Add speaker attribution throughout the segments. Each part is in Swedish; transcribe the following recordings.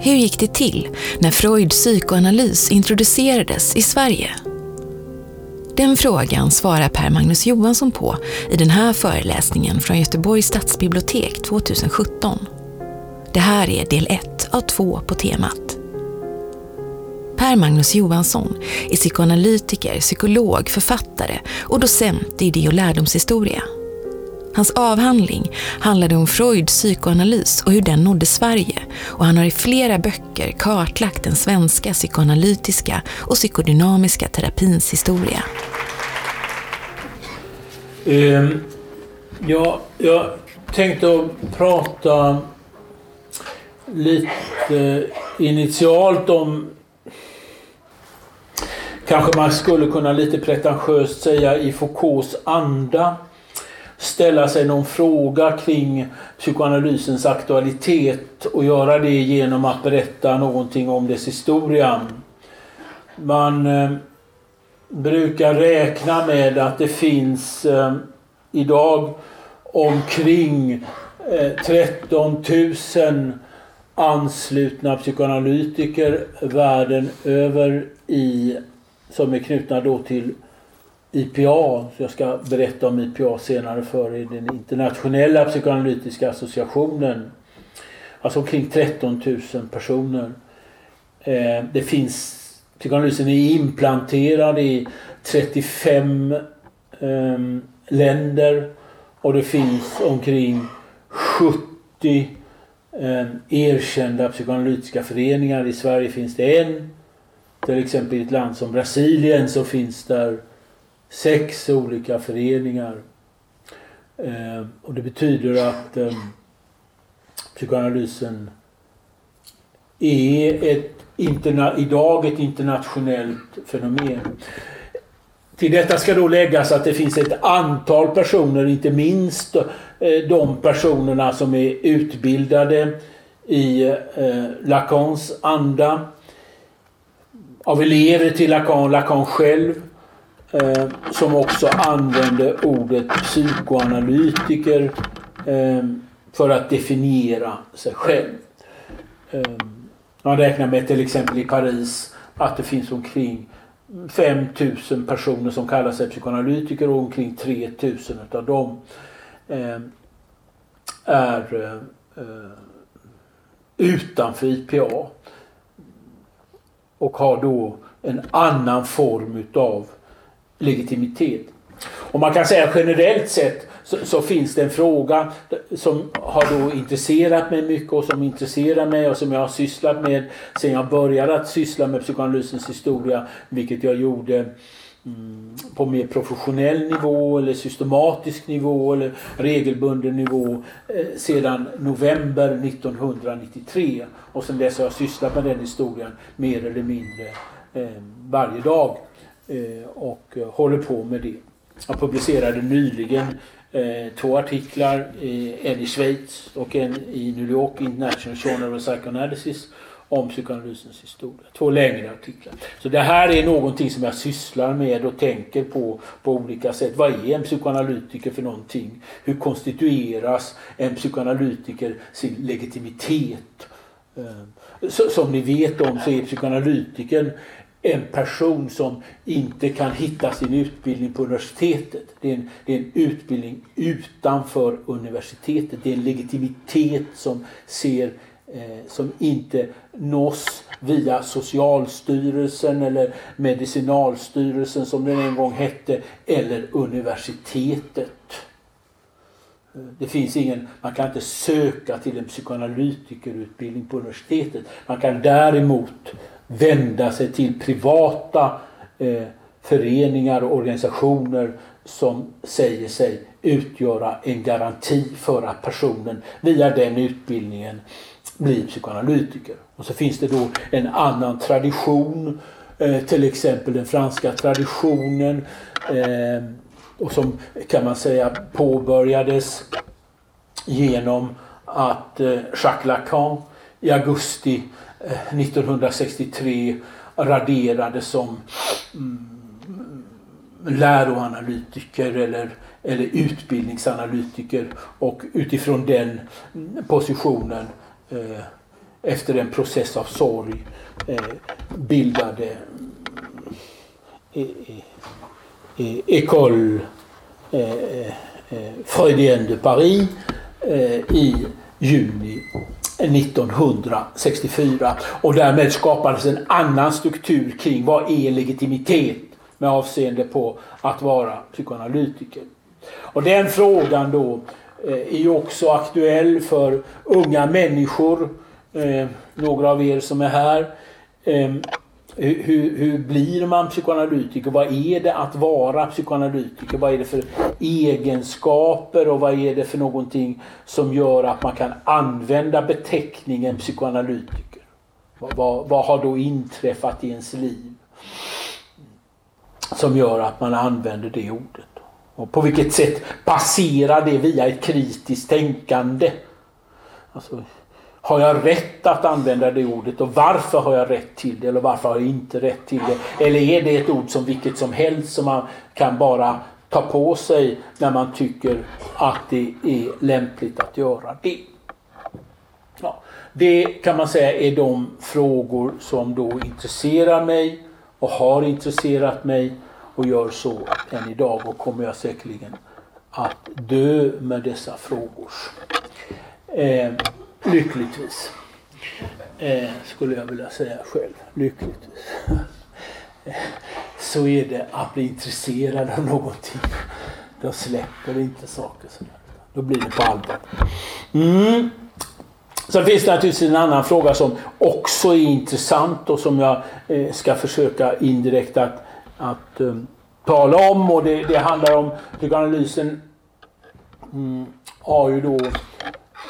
Speaker 1: Hur gick det till när Freuds psykoanalys introducerades i Sverige? Den frågan svarar Per Magnus Johansson på i den här föreläsningen från Göteborgs stadsbibliotek 2017. Det här är del 1 av två på temat. Per Magnus Johansson är psykoanalytiker, psykolog, författare och docent i idé och lärdomshistoria. Hans avhandling handlade om Freuds psykoanalys och hur den nådde Sverige och han har i flera böcker kartlagt den svenska psykoanalytiska och psykodynamiska terapins historia.
Speaker 2: Um, ja, jag tänkte prata lite eh, initialt om kanske man skulle kunna lite pretentiöst säga i Foucaults anda ställa sig någon fråga kring psykoanalysens aktualitet och göra det genom att berätta någonting om dess historia. Man eh, brukar räkna med att det finns eh, idag omkring eh, 13 000 anslutna psykoanalytiker världen över i, som är knutna då till IPA, så jag ska berätta om IPA senare för i den internationella psykoanalytiska associationen. Alltså omkring 13 000 personer. Eh, det finns, psykoanalysen är implanterad i 35 eh, länder och det finns omkring 70 eh, erkända psykoanalytiska föreningar. I Sverige finns det en. Till exempel i ett land som Brasilien så finns där sex olika föreningar. Eh, och det betyder att eh, psykoanalysen är ett interna idag ett internationellt fenomen. Till detta ska då läggas att det finns ett antal personer, inte minst eh, de personerna som är utbildade i eh, Lacans anda. Av elever till Lacan, Lacan själv eh, som också använde ordet psykoanalytiker eh, för att definiera sig själv. Eh, man räknar med till exempel i Paris att det finns omkring 5000 personer som kallar sig psykoanalytiker och omkring 3000 av dem eh, är eh, eh utanför IPA och har då en annan form utav legitimitet. Och man kan säga generellt sett så, så, finns det en fråga som har då intresserat mig mycket och som intresserar mig och som jag har sysslat med sen jag började att syssla med psykoanalysens historia, vilket jag gjorde mm, på mer professionell nivå eller systematisk nivå eller regelbunden nivå eh, sedan november 1993. Och sedan dess har jag sysslat med den historien mer eller mindre eh, varje dag. Eh, och eh, håller på med det. Jag publicerade nyligen eh, två artiklar, en i Schweiz och en i New York International Journal of Psychoanalysis om psykoanalysens historia. Två längre artiklar. Så det här är någonting som jag sysslar med och tänker på på olika sätt. Vad är en psykoanalytiker för någonting? Hur konstitueras en psykoanalytiker sin legitimitet? Som ni vet om så är psykoanalytikern en person som inte kan hitta sin utbildning på universitetet. Det är en, det är en utbildning utanför universitetet. Det är en legitimitet som ser eh, som inte nås via Socialstyrelsen eller Medicinalstyrelsen som den en gång hette eller universitetet. Det finns ingen, man kan inte söka till en psykoanalytikerutbildning på universitetet. Man kan däremot vända sig till privata eh, föreningar och organisationer som säger sig utgöra en garanti för att personen via den utbildningen blir psykoanalytiker. Och så finns det då en annan tradition, eh, till exempel den franska traditionen eh, och som kan man säga påbörjades genom att eh, Jacques Lacan i augusti Eh, 1963 raderades raderade som mm, läroanalytiker eller, eller utbildningsanalytiker och utifrån den positionen eh, efter en process av sorg eh, bildade eh, eh, eh École eh, Freudienne de Paris i juni 1964 och därmed skapades en annan struktur kring vad är legitimitet med avseende på att vara psykoanalytiker. Och den frågan då eh, är ju också aktuell för unga människor, eh, några av er som är här. Ehm, hur, hur, blir man psykoanalytiker? Vad är det att vara psykoanalytiker? Vad är det för egenskaper och vad är det för någonting som gör att man kan använda beteckningen psykoanalytiker? Vad, vad, vad har då inträffat i ens liv som gör att man använder det ordet? Och på vilket sätt passerar det via ett kritiskt tänkande? Alltså, har jag rätt att använda det ordet och varför har jag rätt till det eller varför har jag inte rätt till det? Eller är det ett ord som vilket som helst som man kan bara ta på sig när man tycker att det är lämpligt att göra det? Ja, det kan man säga är de frågor som då intresserar mig och har intresserat mig och gör så än idag och kommer jag säkerligen att dö med dessa frågor. Eh, lyckligtvis. Eh, skulle jag vilja säga själv. Lyckligtvis. så är det att bli intresserad av någonting. Då släpper det inte saker sådär. Då blir det på allvar. Mm. Sen finns det naturligtvis en annan fråga som också är intressant och som jag eh, ska försöka indirekt att, att um, tala om och det, det handlar om psykoanalysen mm, har ju då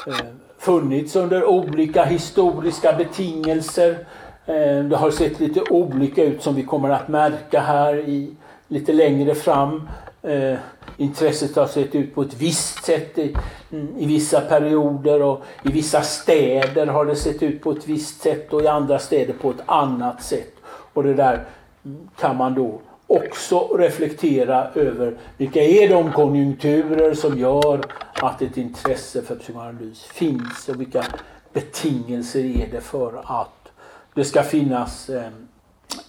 Speaker 2: eh, funnits under olika historiska betingelser. Eh, det har sett lite olika ut som vi kommer att märka här i, lite längre fram. Eh, intresset har sett ut på ett visst sätt i, i vissa perioder och i vissa städer har det sett ut på ett visst sätt och i andra städer på ett annat sätt. Och det där kan man då också reflektera över vilka är de konjunkturer som gör att ett intresse för psykoanalys finns och vilka betingelser är det för att det ska finnas eh,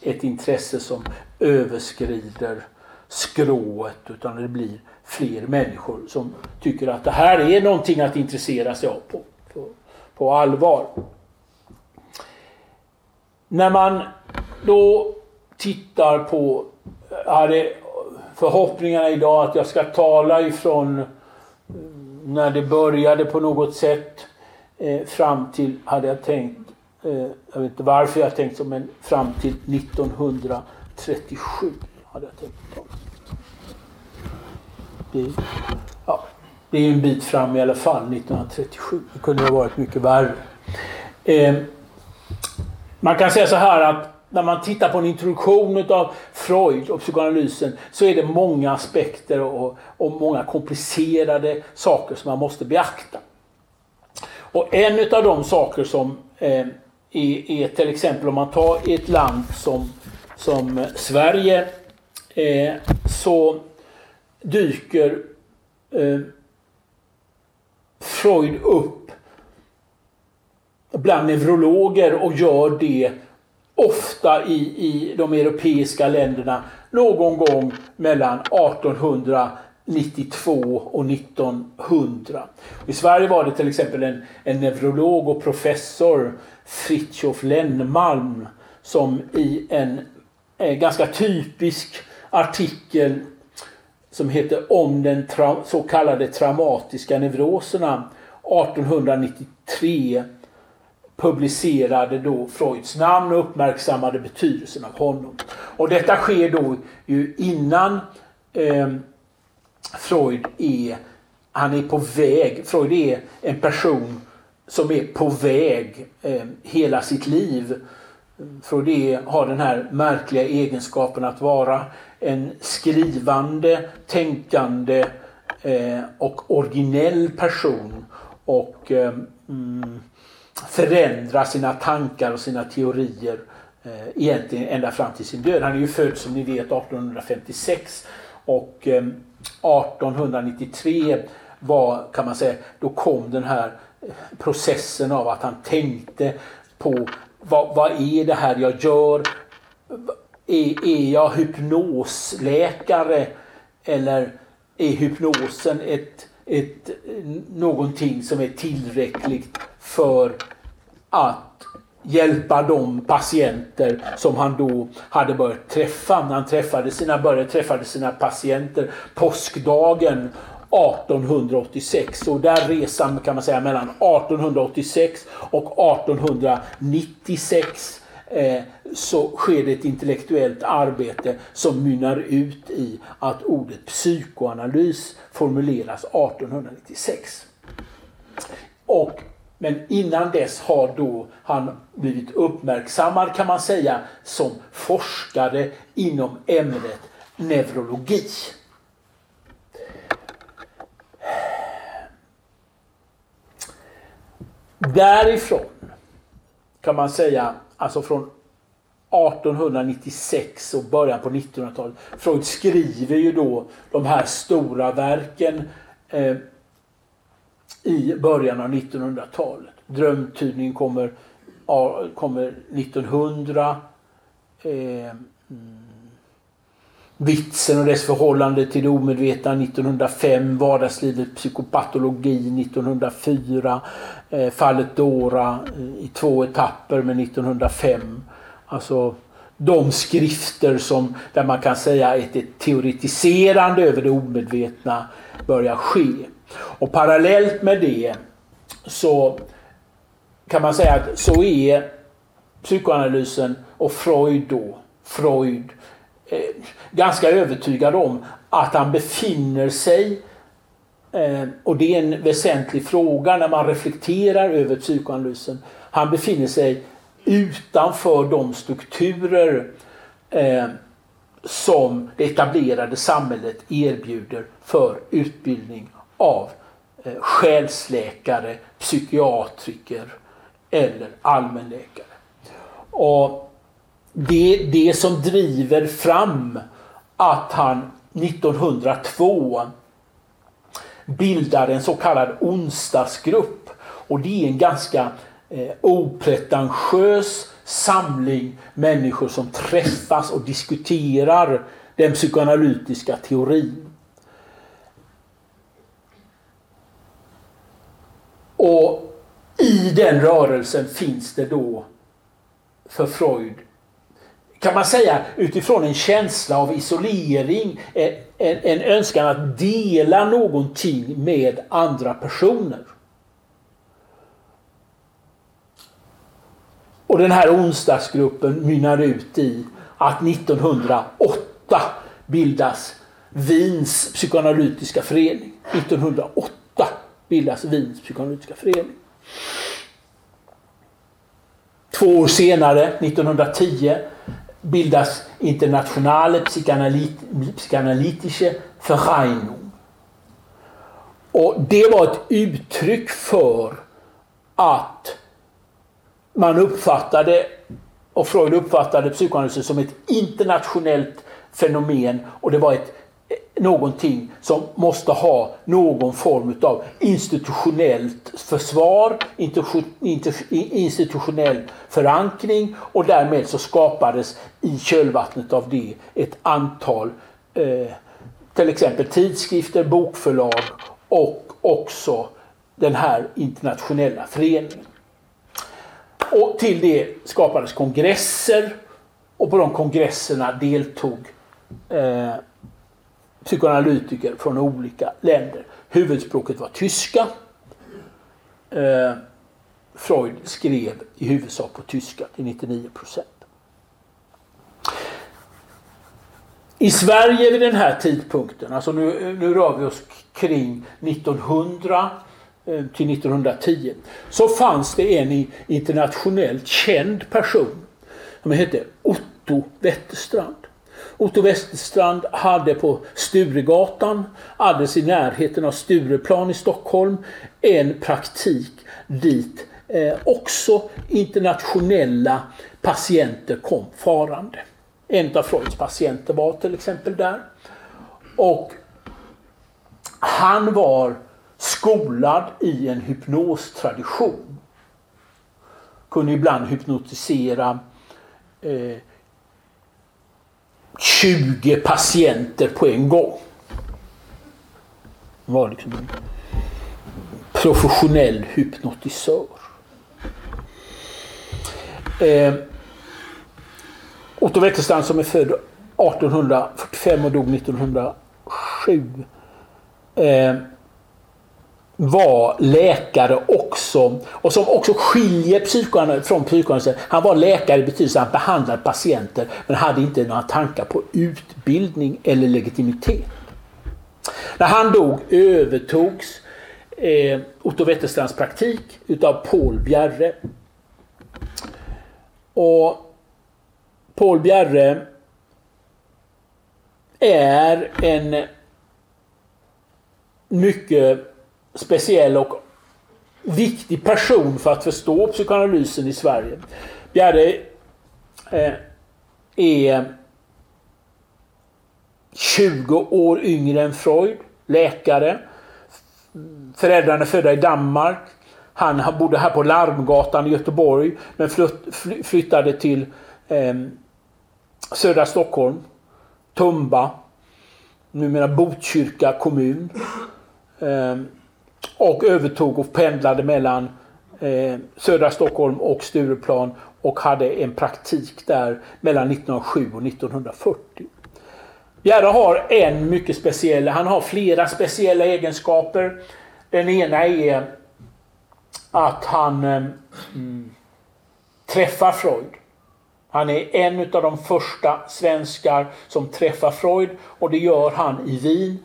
Speaker 2: ett intresse som överskrider skrået utan det blir fler människor som tycker att det här är någonting att intressera sig av på, på, på allvar. När man då tittar på hade förhoppningarna idag att jag ska tala ifrån när det började på något sätt eh, fram till, hade jag tänkt, eh, jag vet inte varför jag tänkt så, men fram till 1937 hade jag tänkt. Det, ja, det är en bit fram i alla fall, 1937. Det kunde ha varit mycket värre. Eh, man kan säga så här att när man tittar på en introduktion av Freud och psykoanalysen så är det många aspekter och, och många komplicerade saker som man måste beakta. Och en av de saker som eh, är, är, till exempel om man tar ett land som, som Sverige eh, så dyker eh, Freud upp bland neurologer och gör det ofta i, i de europeiska länderna någon gång mellan 1892 och 1900. I Sverige var det till exempel en, en neurolog och professor Fritjof Lennmalm som i en, en ganska typisk artikel som heter Om den så kallade traumatiska neuroserna 1893 publicerade då Freuds namn och uppmärksammade betydelsen av honom. Och detta sker då ju innan eh, Freud är, han är på väg, Freud är en person som är på väg eh, hela sitt liv. Freud är, har den här märkliga egenskapen att vara en skrivande, tänkande eh, och originell person. Och eh, mm, förändra sina tankar och sina teorier eh, egentligen ända fram till sin död. Han är ju född som ni vet 1856 och eh, 1893 var, kan man säga, då kom den här eh, processen av att han tänkte på vad, vad är det här jag gör? Är, är jag hypnosläkare eller är hypnosen ett, ett, någonting som är tillräckligt för att hjälpa de patienter som han då hade börjat träffa. Han träffade sina, började träffade sina patienter påskdagen 1886 och där resan kan man säga mellan 1886 och 1896 Eh, så sker det ett intellektuellt arbete som mynnar ut i att ordet psykoanalys formuleras 1896. Och men innan dess har då han blivit uppmärksammad kan man säga som forskare inom ämnet neurologi. Därifrån kan man säga, alltså från 1896 och början på 1900-talet. Freud skriver ju då de här stora verken eh, i början av 1900-talet. Drömtydningen kommer, kommer 1900. Eh, Vitsen och dess förhållande till det omedvetna 1905, Vardagslivet, psykopatologi 1904, eh, Fallet Dora eh, i två etapper med 1905. Alltså de skrifter som, där man kan säga att ett teoretiserande över det omedvetna börjar ske. Och parallellt med det så kan man säga att så är psykoanalysen och Freud då, Freud, eh, ganska övertygad om att han befinner sig eh, och det är en väsentlig fråga när man reflekterar över psykoanalysen. Han befinner sig utanför de strukturer eh, som det etablerade samhället erbjuder för utbildning av eh, själsläkare, psykiatriker eller allmänläkare. Och det, det som driver fram att han 1902 bildar en så kallad onsdagsgrupp. Och det är en ganska eh, opretentiös samling människor som träffas och diskuterar den psykoanalytiska teorin. Och i den rörelsen finns det då för Freud kan man säga utifrån en känsla av isolering, eh, en, en önskan att dela någonting med andra personer. Och den här onsdagsgruppen mynnar ut i att 1908 bildas Wiens psykoanalytiska förening. 1908 bildas Wiens psykoanalytiska förening. Två år senare, 1910, bildas Internationale Psychanalyt Psychanalytische Vereinigung. Och det var ett uttryck för att man uppfattade, och Freud uppfattade psykoanalysen som ett internationellt fenomen och det var ett någonting som måste ha någon form av institutionellt försvar, institutionell förankring och därmed så skapades i kölvattnet av det ett antal eh, till exempel tidskrifter, bokförlag och också den här internationella föreningen. Och till det skapades kongresser och på de kongresserna deltog eh, psykoanalytiker från olika länder. Huvudspråket var tyska. Eh, Freud skrev i huvudsak på tyska till 99 procent. I Sverige vid den här tidpunkten, alltså nu, nu rör vi oss kring 1900 eh, till 1910, så fanns det en internationellt känd person som hette Otto Wetterstrand. Otto Westerstrand hade på Sturegatan, alldeles i närheten av Stureplan i Stockholm, en praktik dit eh, också internationella patienter kom farande. En av Freuds patienter var till exempel där. Och han var skolad i en hypnostradition. Kunde ibland hypnotisera eh, 20 patienter på en gång. Han var liksom en professionell hypnotisör. Eh, Otto Wetterstrand som är född 1845 och dog 1907 eh, var läkare också och som också skiljer psykoanalysen från psykoanalysen. Han var läkare i betydelsen att han behandlade patienter men hade inte några tankar på utbildning eller legitimitet. När han dog övertogs eh, Otto Wetterstrands praktik utav Paul Bjerre. Och Paul Bjerre är en mycket speciell och viktig person för att förstå psykoanalysen i Sverige. Bjerre eh, är 20 år yngre än Freud, läkare. Föräldrarna är födda i Danmark. Han bodde här på Larmgatan i Göteborg men flyttade till eh, södra Stockholm, Tumba, numera Botkyrka kommun. Eh, och övertog och pendlade mellan eh, södra Stockholm och Stureplan och hade en praktik där mellan 1907 och 1940. Bjerre har en mycket speciell, han har flera speciella egenskaper. Den ena är att han eh, mm, träffar Freud. Han är en av de första svenskar som träffar Freud och det gör han i Wien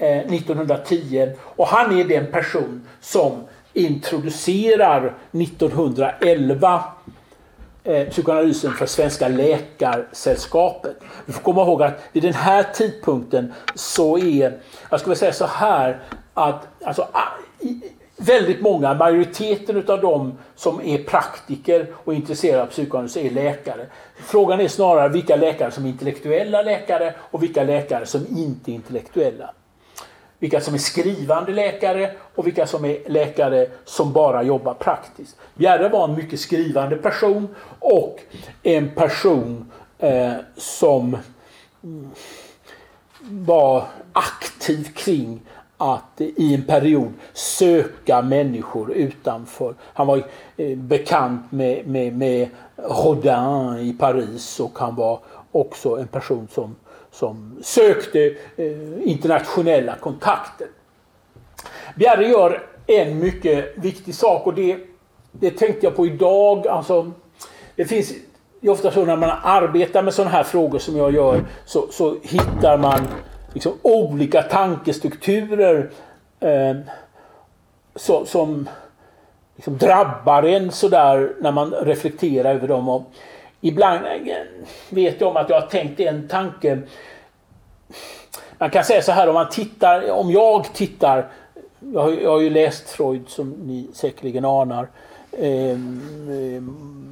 Speaker 2: Eh, 1910 och han är den person som introducerar 1911 eh, psykoanalysen för Svenska Läkarsällskapet. Vi får komma ihåg att vid den här tidpunkten så är, jag skulle säga så här, att alltså, väldigt många, majoriteten av de som är praktiker och intresserade av psykoanalys är läkare. Frågan är snarare vilka läkare som är intellektuella läkare och vilka läkare som inte är intellektuella vilka som är skrivande läkare och vilka som är läkare som bara jobbar praktiskt. Bjerre var en mycket skrivande person och en person eh, som mm, var aktiv kring att i en period söka människor utanför. Han var eh, bekant med, med, med Rodin i Paris och han var också en person som som sökte eh, internationella kontakter. Bjerre gör en mycket viktig sak och det, det tänkte jag på idag. Alltså, det finns det är ofta så när man arbetar med sådana här frågor som jag gör så, så hittar man liksom olika tankestrukturer eh, så, som liksom drabbar en sådär när man reflekterar över dem. Och ibland eh, vet jag om att jag har tänkt en tanke. Man kan säga så här om man tittar, om jag tittar, jag har, jag har ju läst Freud som ni säkerligen anar. Eh,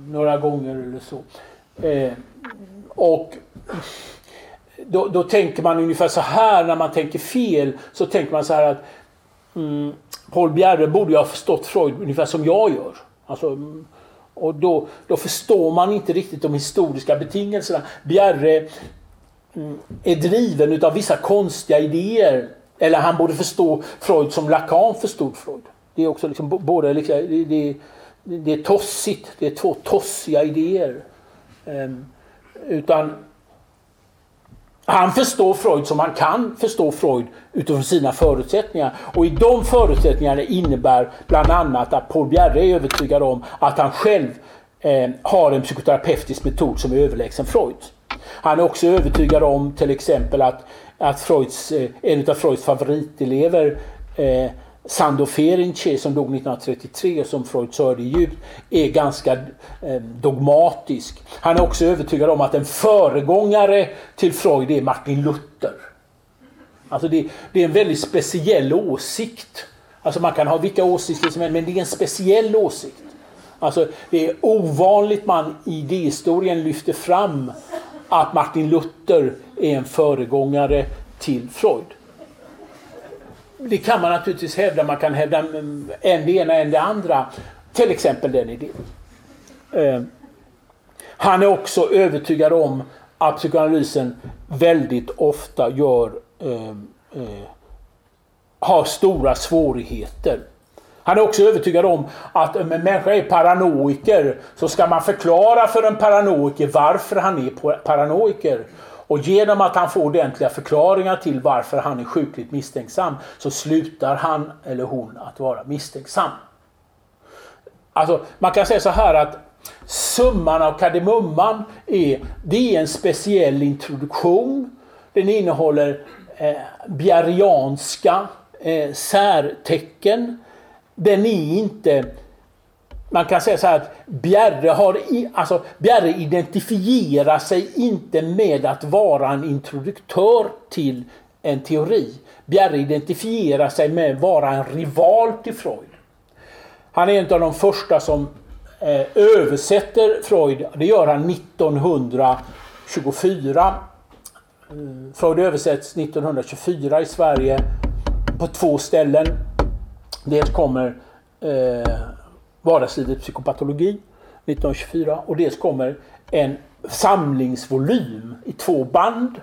Speaker 2: några gånger eller så. Eh, och då, då, tänker man ungefär så här när man tänker fel. Så tänker man så här att mm, Paul Bjerre borde ju ha förstått Freud ungefär som jag gör. Alltså, mm, och då, då förstår man inte riktigt de historiska betingelserna. Bjerre mm, är driven utav vissa konstiga idéer. Eller han borde förstå Freud som Lacan förstod Freud. Det är också liksom både liksom, det, det, det är tossigt. Det är två tossiga idéer. Um, utan han förstår Freud som han kan förstå Freud utifrån sina förutsättningar. Och i de förutsättningarna innebär bland annat att Paul Bjerre är övertygad om att han själv eh, har en psykoterapeutisk metod som är överlägsen Freud. Han är också övertygad om till exempel att, att Freuds, eh, en av Freuds favoritelever eh, Sando Ferenczi som dog 1933 och som Freud sörjde djupt är ganska eh, dogmatisk. Han är också övertygad om att en föregångare till Freud är Martin Luther. Alltså det, det är en väldigt speciell åsikt. Alltså man kan ha vilka åsikter som helst men det är en speciell åsikt. Alltså det är ovanligt man i idéhistorien lyfter fram att Martin Luther är en föregångare till Freud det kan man naturligtvis hävda. Man kan hävda mm, en det ena, en det andra. Till exempel den idén. Eh, han är också övertygad om att psykoanalysen väldigt ofta gör eh, eh, har stora svårigheter. Han är också övertygad om att eh, om en människa är paranoiker så ska man förklara för en paranoiker varför han är paranoiker. Och genom att han får ordentliga förklaringar till varför han är sjukligt misstänksam så slutar han eller hon att vara misstänksam. Alltså, man kan säga så här att summan av kardemumman är, det är en speciell introduktion. Den innehåller eh, bjärrianska eh, särtecken. Den är inte man kan säga så här att Bjerre, har, alltså, Bjerre identifierar sig inte med att vara en introduktör till en teori. Bjerre identifierar sig med att vara en rival till Freud. Han är en av de första som eh, översätter Freud. Det gör han 1924. Eh, Freud översätts 1924 i Sverige på två ställen. Dels kommer eh, Vardagslivet psykopatologi 1924 och dels kommer en samlingsvolym i två band.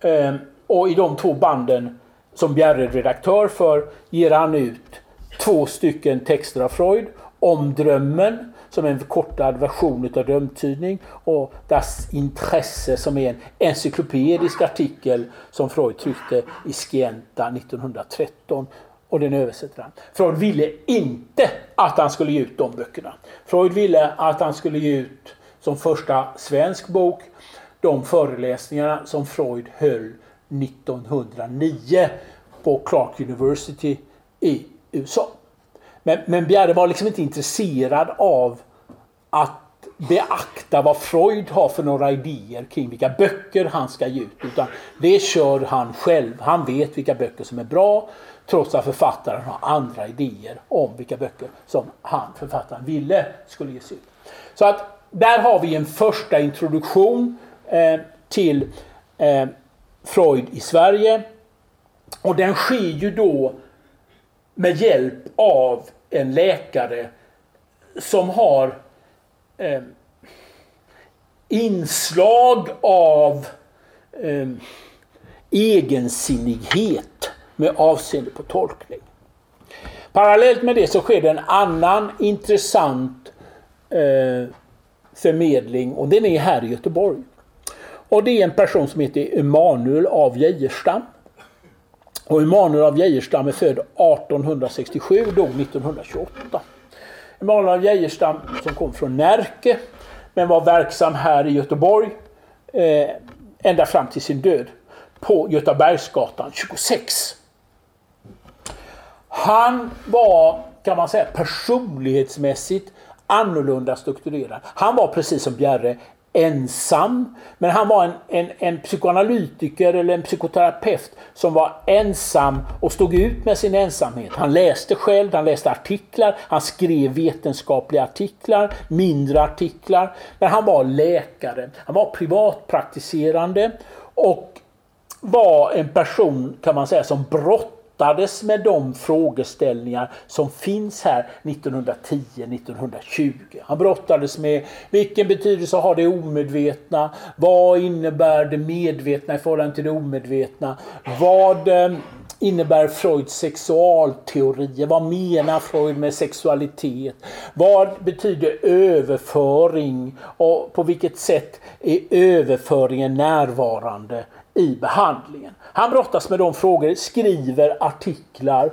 Speaker 2: Eh, och i de två banden som Bjerre redaktör för ger han ut två stycken texter av Freud om drömmen som är en förkortad version av drömtydning och Das Intresse som är en encyklopedisk artikel som Freud tryckte i Scienta 1913 och den översätter han. Freud ville inte att han skulle ge ut de böckerna. Freud ville att han skulle ge ut som första svensk bok de föreläsningarna som Freud höll 1909 på Clark University i USA. Men, men Bjerre var liksom inte intresserad av att beakta vad Freud har för några idéer kring vilka böcker han ska ge ut. Utan det kör han själv. Han vet vilka böcker som är bra. Trots att författaren har andra idéer om vilka böcker som han, författaren, ville skulle ges ut. Så att där har vi en första introduktion eh, till eh, Freud i Sverige. Och den sker ju då med hjälp av en läkare som har eh, inslag av eh, egensinnighet med avseende på tolkning. Parallellt med det så sker det en annan intressant eh, förmedling och den är här i Göteborg. Och det är en person som heter Emanuel av Geijerstam. Och Emanuel av Geijerstam är född 1867 och dog 1928. Emanuel av Geijerstam som kom från Närke men var verksam här i Göteborg eh, ända fram till sin död på Götabergsgatan 26. Han var, kan man säga, personlighetsmässigt annorlunda strukturerad. Han var precis som Bjerre ensam. Men han var en, en, en psykoanalytiker eller en psykoterapeut som var ensam och stod ut med sin ensamhet. Han läste själv, han läste artiklar, han skrev vetenskapliga artiklar, mindre artiklar. Men han var läkare, han var privatpraktiserande och var en person kan man säga som brott brottades med de frågeställningar som finns här 1910-1920. Han brottades med vilken betydelse har det omedvetna? Vad innebär det medvetna i förhållande till det omedvetna? Vad eh, innebär Freuds sexualteorier? Vad menar Freud med sexualitet? Vad betyder överföring? Och på vilket sätt är överföringen närvarande i behandlingen? Han brottas med de frågor, skriver artiklar.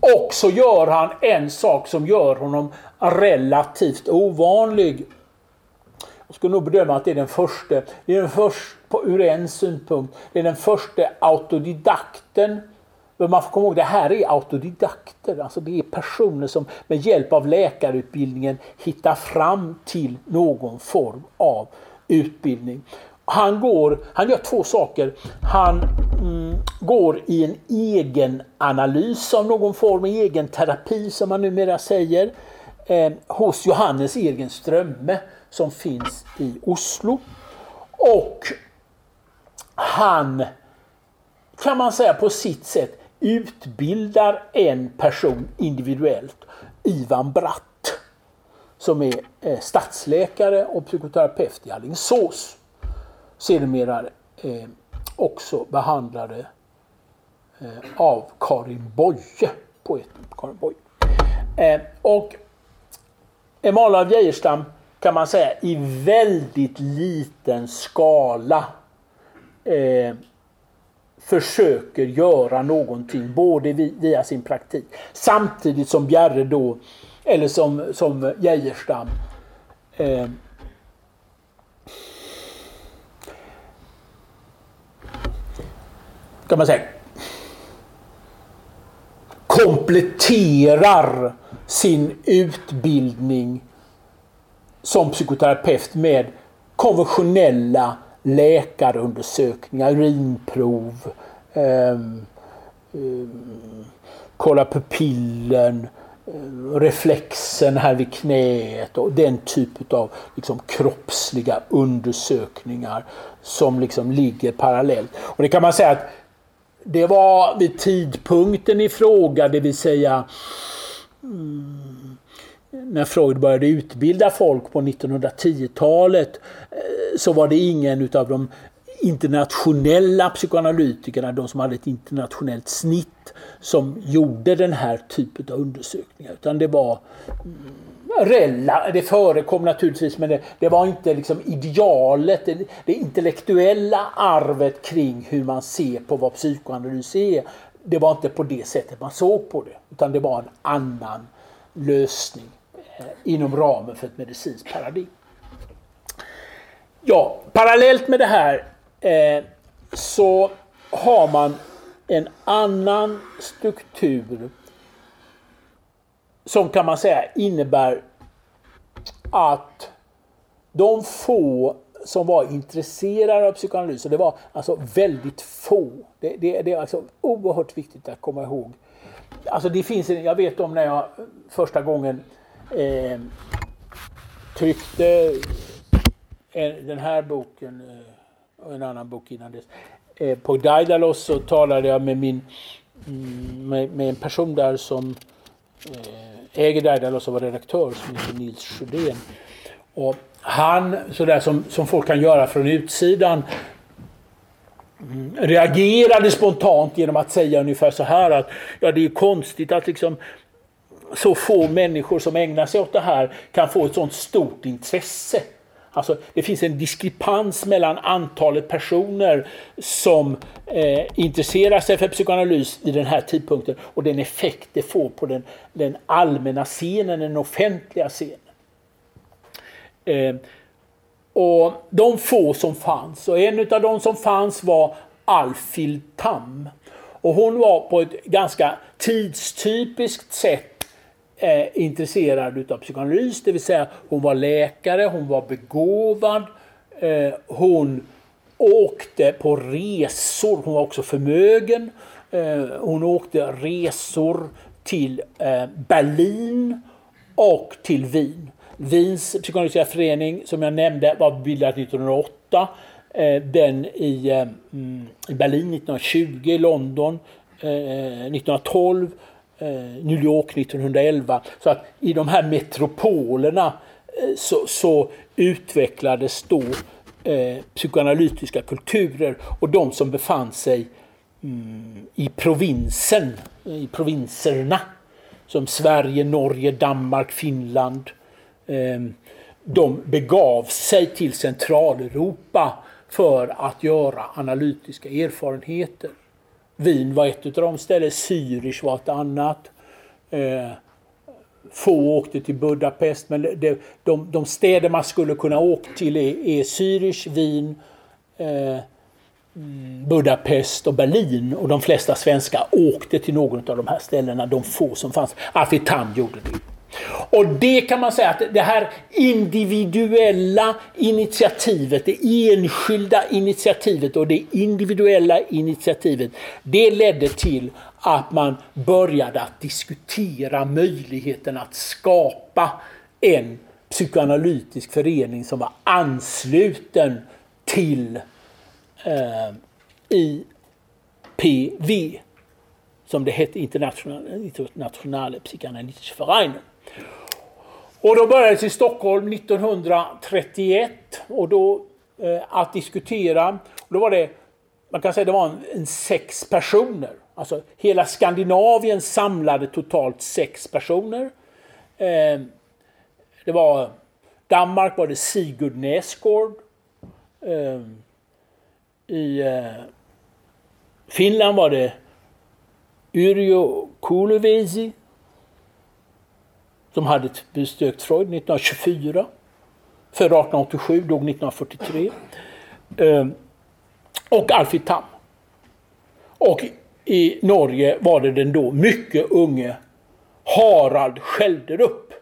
Speaker 2: Och så gör han en sak som gör honom relativt ovanlig. Jag skulle nog bedöma att det är den första, det är den första på, ur en synpunkt, det är den första autodidakten men man får komma ihåg, det här är autodidakter. Alltså det är personer som med hjälp av läkarutbildningen hittar fram till någon form av utbildning. Han, går, han gör två saker. Han mm, går i en egen analys av någon form, egen terapi som man numera säger, eh, hos Johannes Egen Strömme som finns i Oslo. Och han, kan man säga på sitt sätt, utbildar en person individuellt, Ivan Bratt, som är eh, stadsläkare och psykoterapeut i Alingsås. Sedermera eh, också behandlade eh, av Karin Boye, poeten Karin Boye. Eh, och Emanuel av Geijerstam kan man säga i väldigt liten skala eh, försöker göra någonting både via sin praktik samtidigt som Bjerre då, eller som, som Geijerstam eh, kan man säga kompletterar sin utbildning som psykoterapeut med konventionella läkarundersökningar, urinprov, eh, eh, kolla pupillen, eh, reflexen här vid knät och den typ av liksom, kroppsliga undersökningar som liksom ligger parallellt. Och det kan man säga att det var vid tidpunkten i fråga, det vill säga mm, när Freud började utbilda folk på 1910-talet eh, så var det ingen utav de internationella psykoanalytikerna, de som hade ett internationellt snitt, som gjorde den här typen av undersökningar. Utan det var mm, Rella, det förekom naturligtvis men det, det var inte liksom idealet, det, det, intellektuella arvet kring hur man ser på vad psykoanalys är. Det var inte på det sättet man såg på det utan det var en annan lösning eh, inom ramen för ett medicinskt paradigm. Ja, parallellt med det här eh, så har man en annan struktur som kan man säga innebär att de få som var intresserade av psykoanalys, och det var alltså väldigt få. Det, det, det är alltså oerhört viktigt att komma ihåg. Alltså det finns en, jag vet om när jag första gången eh, tryckte en, den här boken eh, och en annan bok innan dess. Eh, på Daidalos så talade jag med min mm, med, med en person där som eh, äger Daidal och var redaktör som heter Nils Sjödén. Och han, sådär som, som folk kan göra från utsidan, mm, reagerade spontant genom att säga ungefär så här att ja, det är konstigt att liksom så få människor som ägnar sig åt det här kan få ett sånt stort intresse. Alltså, det finns en diskrepans mellan antalet personer som eh, intresserar sig för psykoanalys i den här tidpunkten och den effekt det får på den, den allmänna scenen, den offentliga scenen. Eh, och de få som fanns, och en av de som fanns var Alfhild Tam. Och hon var på ett ganska tidstypiskt sätt eh, intresserad utav psykoanalys, det vill säga hon var läkare, hon var begåvad, eh, hon åkte på resor, hon var också förmögen. Eh, hon åkte resor till eh, Berlin och till Wien. Wiens psykoanalytiska förening, som jag nämnde, var bildad 1908. Eh, den i, eh, i Berlin 1920, i London eh, 1912 Eh, New York 1911. Så att i de här metropolerna eh, så, så utvecklades då eh, psykoanalytiska kulturer och de som befann sig mm, i provinsen, i provinserna som Sverige, Norge, Danmark, Finland. Eh, de begav sig till Centraleuropa för att göra analytiska erfarenheter. Wien var ett av de ställena, Zürich var ett annat. Eh, få åkte till Budapest, men det, de, de städer man skulle kunna åka till är, är Zürich, Wien, eh, Budapest och Berlin. Och de flesta svenskar åkte till någon av de här ställena, de få som fanns. Alfred gjorde det. Och det kan man säga att det här individuella initiativet, det enskilda initiativet och det individuella initiativet, det ledde till att man började att diskutera möjligheten att skapa en psykoanalytisk förening som var ansluten till eh, IPV som det hette, Internationale, Psykoanalytische Vereinen. Och då börjades i Stockholm 1931 och då eh, att diskutera. Och då var det, man kan säga det var en, en sex personer. Alltså hela Skandinavien samlade totalt sex personer. Eh, det var Danmark var det Sigurd Näsgård. Eh, I eh, Finland var det Yrjö Kuluvesi som hade besökt Freud 1924. Född 1887, dog 1943. Ehm, och Alfred Tam. Och i Norge var det den då mycket unge Harald Skälderup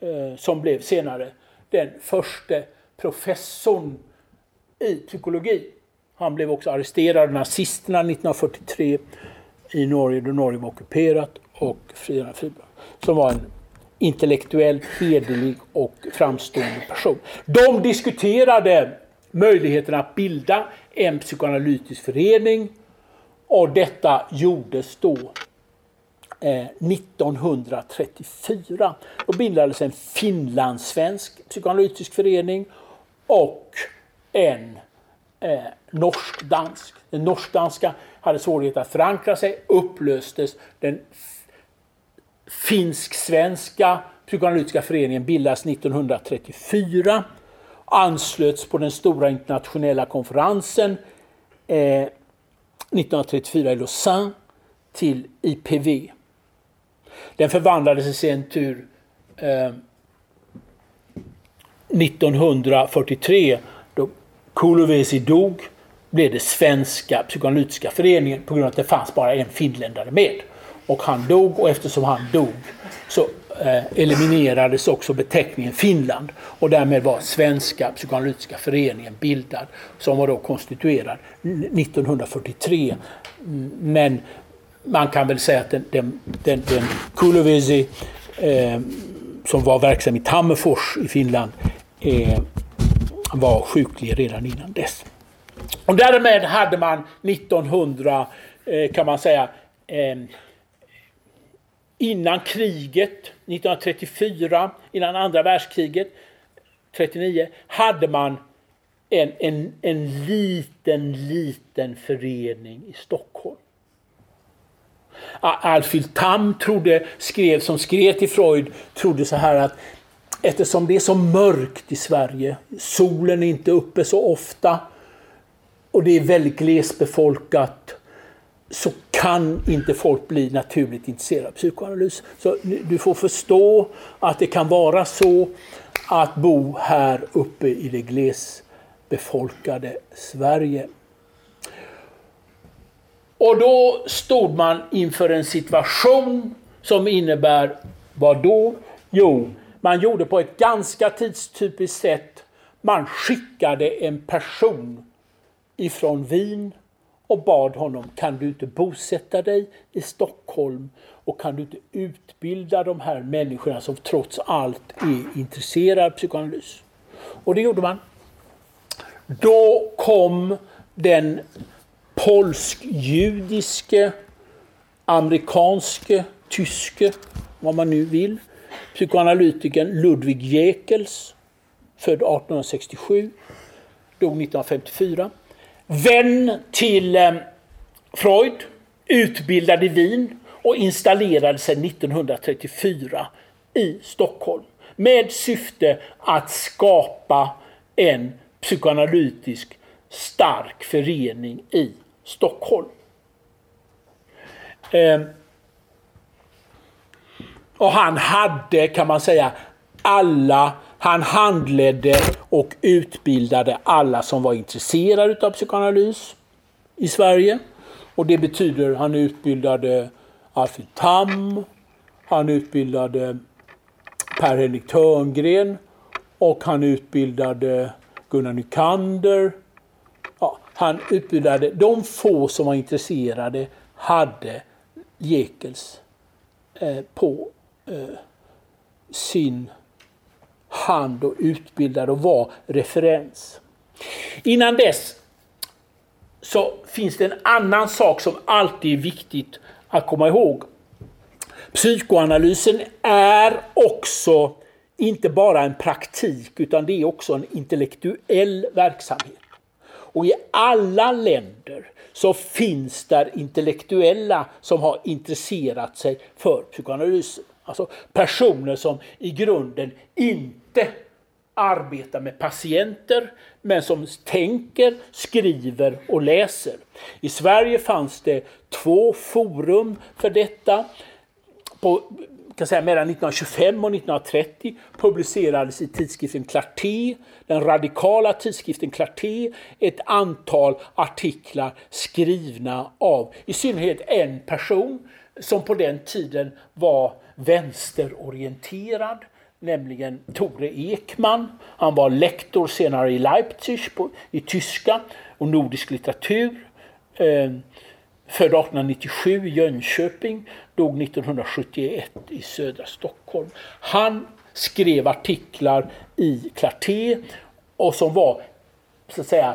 Speaker 2: eh, som blev senare den första professorn i psykologi. Han blev också arresterad av nazisterna 1943 i Norge då Norge var ockuperat och friade Friberg som var en intellektuellt hederlig och framstående person. De diskuterade möjligheten att bilda en psykoanalytisk förening och detta gjordes då eh, 1934. Då bildades en finlandssvensk psykoanalytisk förening och en eh, norsk-dansk. Den norsk-danska hade svårighet att förankra sig, upplöstes. Den finsk-svenska psykoanalytiska föreningen bildades 1934. Anslöts på den stora internationella konferensen eh, 1934 i Lausanne till IPV. Den förvandlades i sin tur eh, 1943 då Kulovesi dog blev det Svenska psykoanalytiska föreningen på grund av att det fanns bara en finländare med. Och han dog och eftersom han dog så eh, eliminerades också beteckningen Finland och därmed var Svenska psykoanalytiska föreningen bildad som var då konstituerad 1943. Mm, men man kan väl säga att den, den, den, den Kulovesi eh, som var verksam i Tammerfors i Finland eh, var sjuklig redan innan dess. Och därmed hade man 1900 eh, kan man säga eh, innan kriget 1934, innan andra världskriget 39, hade man en, en, en liten, liten förening i Stockholm. Alfhild Tam trodde, skrev, som skrev till Freud trodde så här att eftersom det är så mörkt i Sverige, solen är inte uppe så ofta och det är väldigt glesbefolkat så kan inte folk bli naturligt intresserade av psykoanalys. Så du får förstå att det kan vara så att bo här uppe i det glesbefolkade Sverige. Och då stod man inför en situation som innebär vad då? Jo, man gjorde på ett ganska tidstypiskt sätt. Man skickade en person ifrån Wien och bad honom, kan du inte bosätta dig i Stockholm och kan du inte utbilda de här människorna som trots allt är intresserade av psykoanalys? Och det gjorde man. Då kom den polsk-judiske, amerikanske, tyske, vad man nu vill, psykoanalytikern Ludwig Jekels, född 1867, dog 1954 Vän till eh, Freud, utbildad i Wien och installerade sig 1934 i Stockholm med syfte att skapa en psykoanalytisk stark förening i Stockholm. Eh, och han hade, kan man säga, alla han handledde och utbildade alla som var intresserade av psykoanalys i Sverige. Och det betyder att han utbildade Alfred Tam, han utbildade Per-Henrik Törngren och han utbildade Gunnar Nykander. Ja, han utbildade de få som var intresserade hade Jekels eh, på eh, sin hand och utbildad och var referens. Innan dess så finns det en annan sak som alltid är viktigt att komma ihåg. Psykoanalysen är också inte bara en praktik utan det är också en intellektuell verksamhet. Och i alla länder så finns där intellektuella som har intresserat sig för psykoanalysen. Alltså personer som i grunden inte inte arbetar med patienter men som tänker, skriver och läser. I Sverige fanns det två forum för detta. På, kan säga, mellan 1925 och 1930 publicerades i tidskriften Clarté, den radikala tidskriften Clarté, ett antal artiklar skrivna av i synnerhet en person som på den tiden var vänsterorienterad nämligen Tore Ekman. Han var lektor senare i Leipzig på, i tyska och nordisk litteratur. Eh, född 1897 i Jönköping, dog 1971 i södra Stockholm. Han skrev artiklar i Clarté och som var så att säga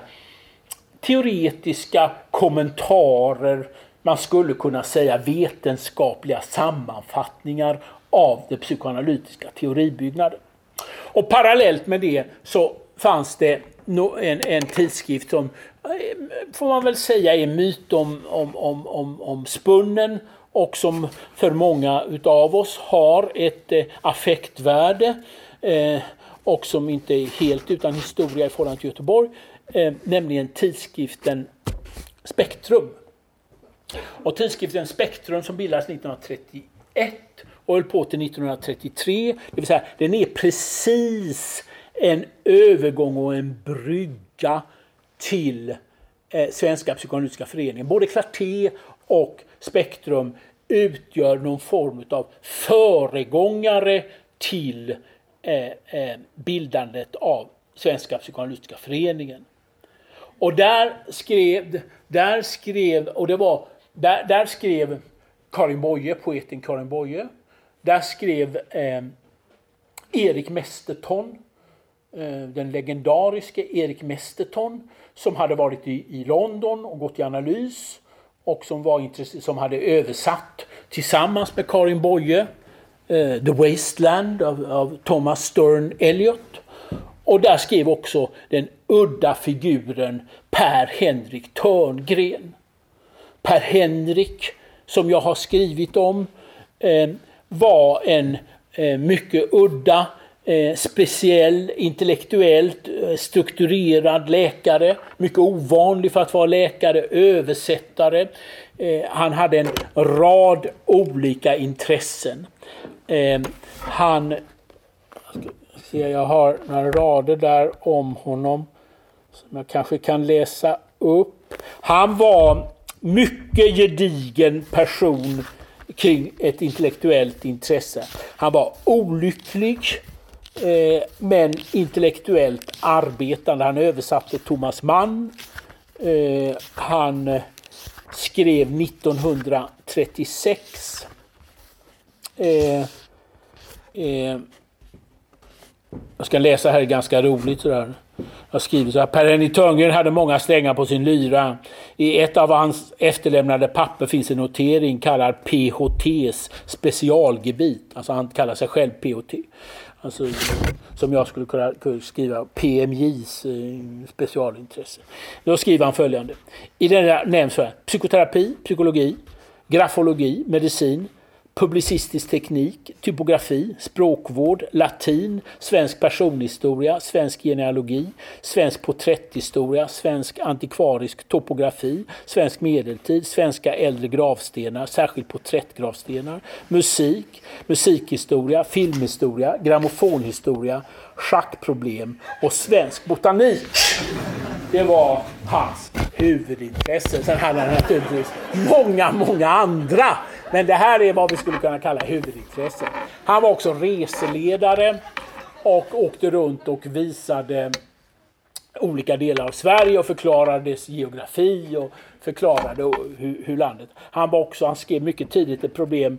Speaker 2: teoretiska kommentarer, man skulle kunna säga vetenskapliga sammanfattningar av den psykoanalytiska teoribyggnaden. Och parallellt med det så fanns det en, en tidskrift som eh, får man väl säga är myt om, om, om, om, om spunnen och som för många utav oss har ett eh, affektvärde eh, och som inte är helt utan historia i förhållande till Göteborg, eh, nämligen tidskriften Spektrum. Och tidskriften Spektrum som bildades 1931 och höll på till 1933. Det vill säga, den är precis en övergång och en brygga till eh, Svenska psykoanalytiska föreningen. Både Clarté och Spektrum utgör någon form av föregångare till eh, eh, bildandet av Svenska psykoanalytiska föreningen. Och där skrev, där skrev, och det var, där, där skrev Karin Boye, poeten Karin Boye, där skrev eh, Erik Mesterton, eh, den legendariske Erik Mesterton, som hade varit i, i London och gått i analys och som, var som hade översatt tillsammans med Karin Boye eh, The Wasteland av, av Thomas Stern Eliot. Och där skrev också den udda figuren Per Henrik Törngren. Per Henrik, som jag har skrivit om, eh, var en eh, mycket udda, eh, speciell, intellektuellt eh, strukturerad läkare. Mycket ovanlig för att vara läkare, översättare. Han hade en rad olika intressen. Han... Jag har några rader där om honom som jag kanske kan läsa upp. Han var mycket gedigen person kring ett intellektuellt intresse. Han var olycklig eh, men intellektuellt arbetande. Han översatte Thomas Mann. Eh, han eh, skrev 1936 eh, eh, jag ska läsa här, ganska roligt sådär jag skriver så här. Per-Henrik Törngren hade många strängar på sin lyra. I ett av hans efterlämnade papper finns en notering kallad PHTs specialgebit. Alltså han kallar sig själv PHT. Alltså, som jag skulle kunna skriva PMJs eh, specialintresse. Då skriver han följande. I den nämns så här, psykoterapi, psykologi, grafologi, medicin, publicistisk teknik, typografi, språkvård, latin, svensk personhistoria, svensk genealogi, svensk porträtthistoria, svensk antikvarisk topografi, svensk medeltid, svenska äldre gravstenar, särskilt porträttgravstenar, musik, musikhistoria, filmhistoria, grammofonhistoria, schackproblem och svensk botanik. Det var hans huvudintresse. Sen hade han naturligtvis många, många andra men det här är vad vi skulle kunna kalla huvudintresse. Han var också reseledare och åkte runt och visade olika delar av Sverige och förklarade dess geografi och förklarade hur, hur landet... Han, var också, han skrev mycket tidigt ett problem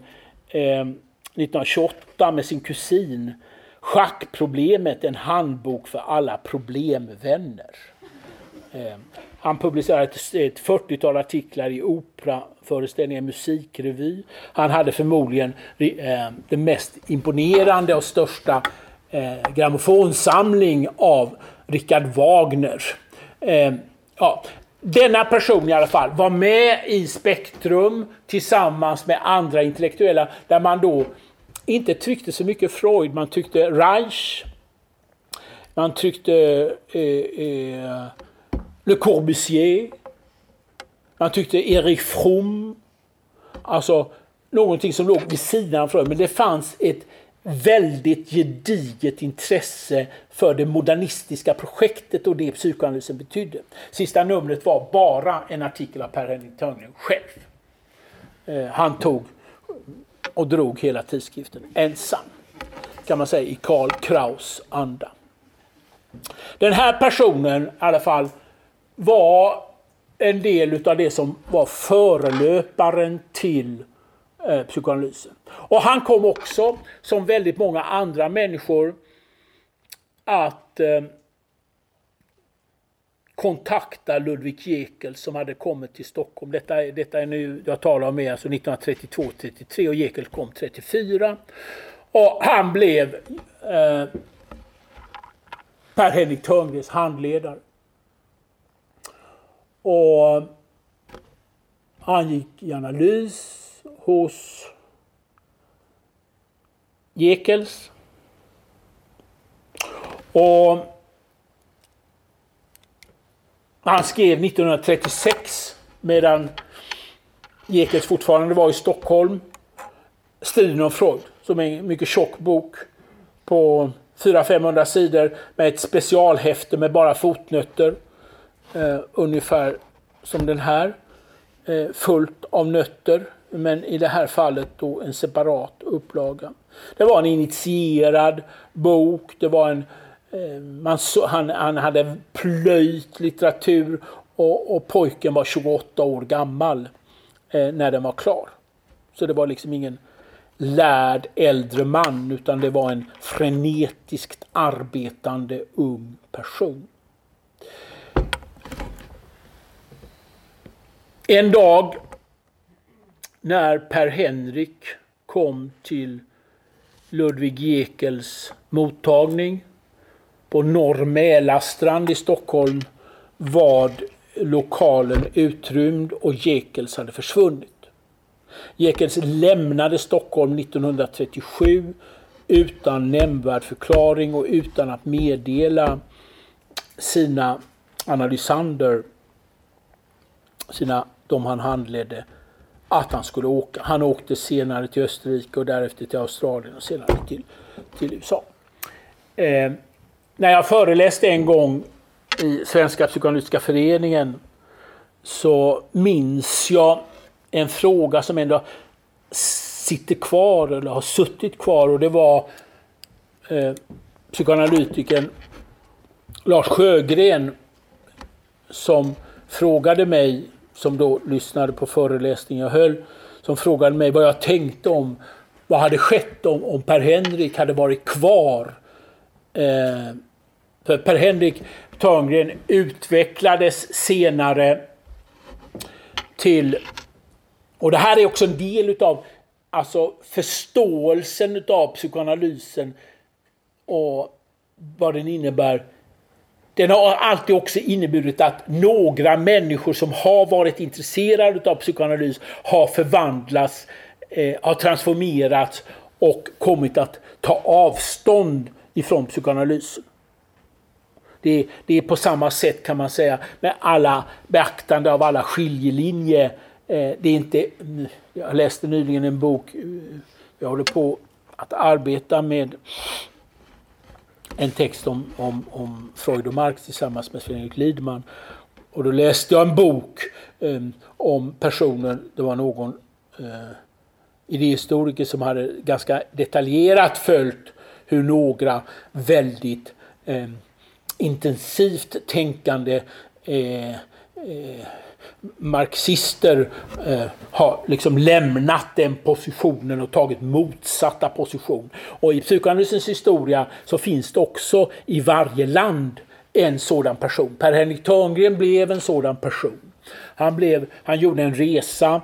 Speaker 2: eh, 1928 med sin kusin. Schackproblemet, en handbok för alla problemvänner. Eh, Han publicerade ett, ett 40-tal artiklar i opera operaföreställningar, musikrevy. Han hade förmodligen eh, den mest imponerande och största eh, grammofonsamling av Richard Wagner. Eh, ja, denna person i alla fall var med i Spektrum tillsammans med andra intellektuella där man då inte tyckte så mycket Freud, man tyckte Reich, man tyckte eh, eh, Le Corbusier, man tyckte Erik From, alltså någonting som låg vid sidan av men det fanns ett väldigt gediget intresse för det modernistiska projektet och det psykoanalysen betydde. Sista numret var bara en artikel av Per-Henrik Törngren själv. Eh, han tog och drog hela tidskriften ensam, kan man säga, i Karl Kraus anda. Den här personen i alla fall var en del av det som var förelöparen till eh, psykoanalysen. Och han kom också, som väldigt många andra människor, att eh, kontakta Ludvig Jekel som hade kommit till Stockholm. Detta, detta är nu, jag talar om är alltså 1932-33 och Jekel kom 34. Och han blev eh, Per-Henrik Törngrens handledare. Och han gick i analys hos Jekels. Och han skrev 1936 medan Jekels fortfarande var i Stockholm. Striden om Freud, som är en mycket tjock bok på 400-500 sidor med ett specialhäfte med bara fotnötter. Eh, ungefär som den här. Eh, fullt av nötter men i det här fallet då en separat upplaga. Det var en initierad bok, det var en, eh, man så, han, han hade plöjt litteratur och, och pojken var 28 år gammal eh, när den var klar. Så det var liksom ingen lärd äldre man utan det var en frenetiskt arbetande ung person. En dag när Per Henrik kom till Ludvig Jekels mottagning på Norr Mälarstrand i Stockholm var lokalen utrymd och Jekels hade försvunnit. Jekels lämnade Stockholm 1937 utan nämnvärd förklaring och utan att meddela sina analysander, sina, de han handledde, att han skulle åka. Han åkte senare till Österrike och därefter till Australien och senare till, till USA. Eh, när jag föreläste en gång i Svenska psykoanalytiska föreningen så minns jag en fråga som ändå sitter kvar eller har suttit kvar och det var eh, psykoanalytikern Lars Sjögren som frågade mig som då lyssnade på föreläsningen jag höll, som frågade mig vad jag tänkte om vad hade skett om, om Per-Henrik hade varit kvar. Eh, för Per-Henrik Törngren utvecklades senare till, och det här är också en del utav alltså förståelsen utav psykoanalysen och vad den innebär den har alltid också inneburit att några människor som har varit intresserade av psykoanalys har förvandlats, eh, har transformerats och kommit att ta avstånd ifrån psykoanalysen. Det, det är på samma sätt kan man säga med alla beaktande av alla skiljelinjer. Eh, det är inte, jag läste nyligen en bok, eh, jag håller på att arbeta med en text om, om, om Freud och Marx tillsammans med Sven-Erik Lidman. Och då läste jag en bok eh, om personen, det var någon eh, idéhistoriker som hade ganska detaljerat följt hur några väldigt eh, intensivt tänkande eh, eh, marxister eh, har liksom lämnat den positionen och tagit motsatta position. Och i psykoanalysens historia så finns det också i varje land en sådan person. Per-Henrik Törngren blev en sådan person. Han, blev, han gjorde en resa.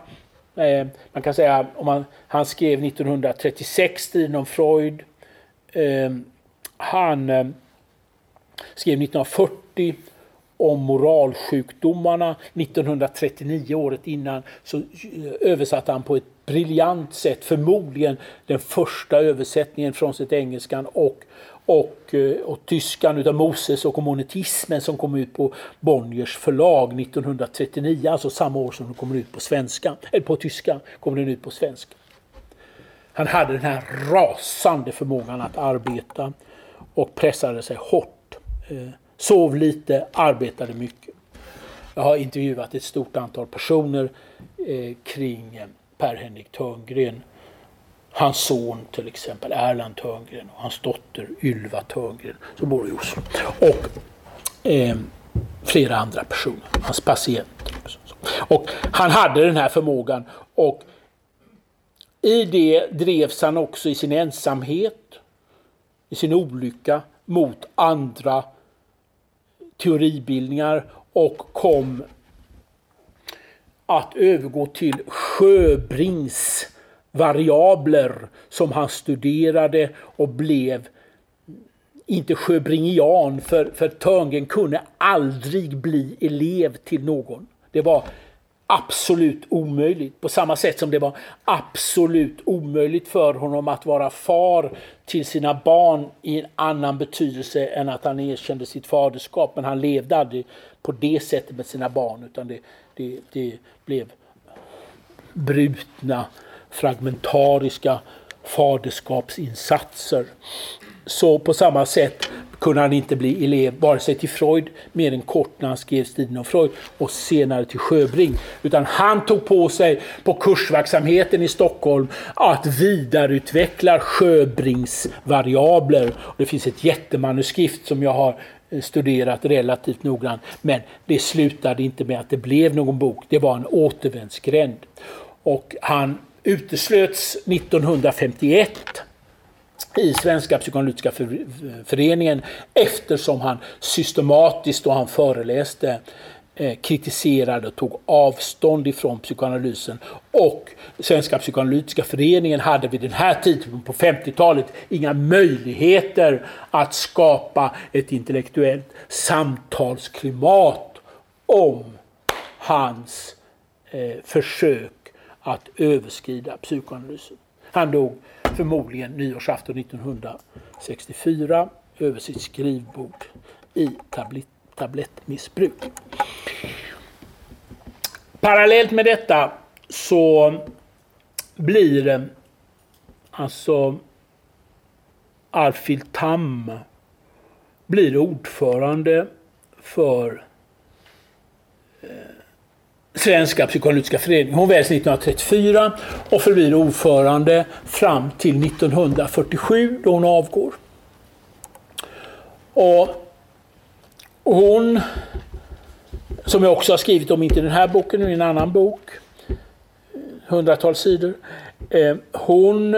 Speaker 2: Eh, man kan säga om man, han skrev 1936 Striden om Freud. Eh, han eh, skrev 1940 om moralsjukdomarna. 1939, året innan, så eh, översatte han på ett briljant sätt, förmodligen den första översättningen från sitt engelskan och, och, eh, och tyskan utav Moses och monetismen som kom ut på Bonniers förlag 1939, alltså samma år som den kommer ut på svenska, eller på tyska kommer den ut på svenska. Han hade den här rasande förmågan att arbeta och pressade sig hårt. Eh, Sov lite, arbetade mycket. Jag har intervjuat ett stort antal personer eh, kring eh, Per-Henrik Törngren. Hans son till exempel, Erland Törngren och hans dotter Ylva Törngren som bor i Oslo. Och eh, flera andra personer, hans patienter. Och han hade den här förmågan och i det drevs han också i sin ensamhet, i sin olycka mot andra teoribildningar och kom att övergå till Sjöbrings variabler som han studerade och blev inte sjöbringian för, för Törngren kunde aldrig bli elev till någon. Det var absolut omöjligt. På samma sätt som det var absolut omöjligt för honom att vara far till sina barn i en annan betydelse än att han erkände sitt faderskap. Men han levde aldrig på det sättet med sina barn utan det, det, det blev brutna, fragmentariska faderskapsinsatser. Så på samma sätt kunde han inte bli elev vare sig till Freud, mer än kort när han skrev Striden om Freud, och senare till Sjöbring. Utan han tog på sig på kursverksamheten i Stockholm att vidareutveckla Sjöbrings variabler. Det finns ett jättemanuskript som jag har eh, studerat relativt noggrant. Men det slutade inte med att det blev någon bok. Det var en återvändsgränd. Och han uteslöts 1951 i Svenska psykoanalytiska föreningen eftersom han systematiskt då han föreläste eh, kritiserade och tog avstånd ifrån psykoanalysen. Och Svenska psykoanalytiska föreningen hade vid den här tiden på 50-talet inga möjligheter att skapa ett intellektuellt samtalsklimat om hans eh, försök att överskrida psykoanalysen. Han dog förmodligen nyårsafton 1964 över sitt skrivbord i tablet, tablettmissbruk. Parallellt med detta så blir alltså Alfhild Tam blir ordförande för eh, Svenska psykoanalytiska föreningen. Hon väljs 1934 och förblir ordförande fram till 1947 då hon avgår. Och hon, som jag också har skrivit om, inte i den här boken, men i en annan bok, hundratals sidor. Eh, hon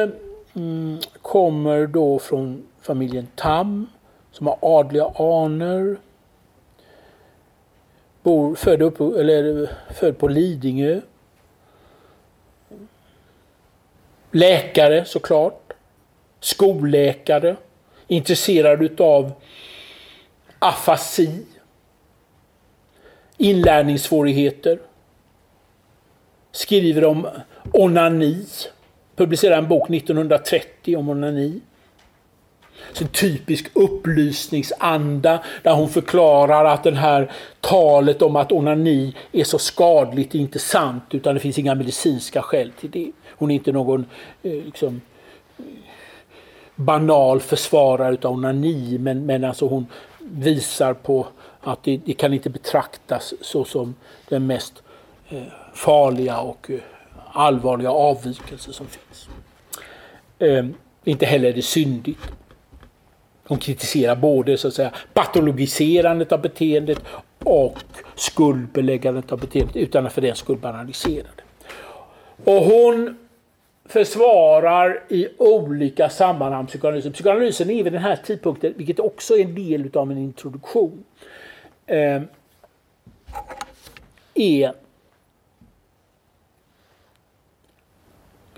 Speaker 2: mm, kommer då från familjen Tam som har adliga anor bor, född, upp, eller, född på Lidingö. Läkare såklart. Skolläkare. Intresserad utav afasi. Inlärningssvårigheter. Skriver om onani. Publicerar en bok 1930 om onani. Så typisk upplysningsanda där hon förklarar att det här talet om att onani är så skadligt är inte sant utan det finns inga medicinska skäl till det. Hon är inte någon eh, liksom, banal försvarare av onani men, men alltså hon visar på att det, det kan inte betraktas så som den mest eh, farliga och eh, allvarliga avvikelse som finns. Eh, inte heller är det syndigt. De kritiserar både så att säga, patologiserandet av beteendet och skuldbeläggandet av beteendet utan att för den skull banalisera det. Och hon försvarar i olika sammanhang psykoanalysen. Psykoanalysen är vid den här tidpunkten, vilket också är en del av en introduktion, eh, är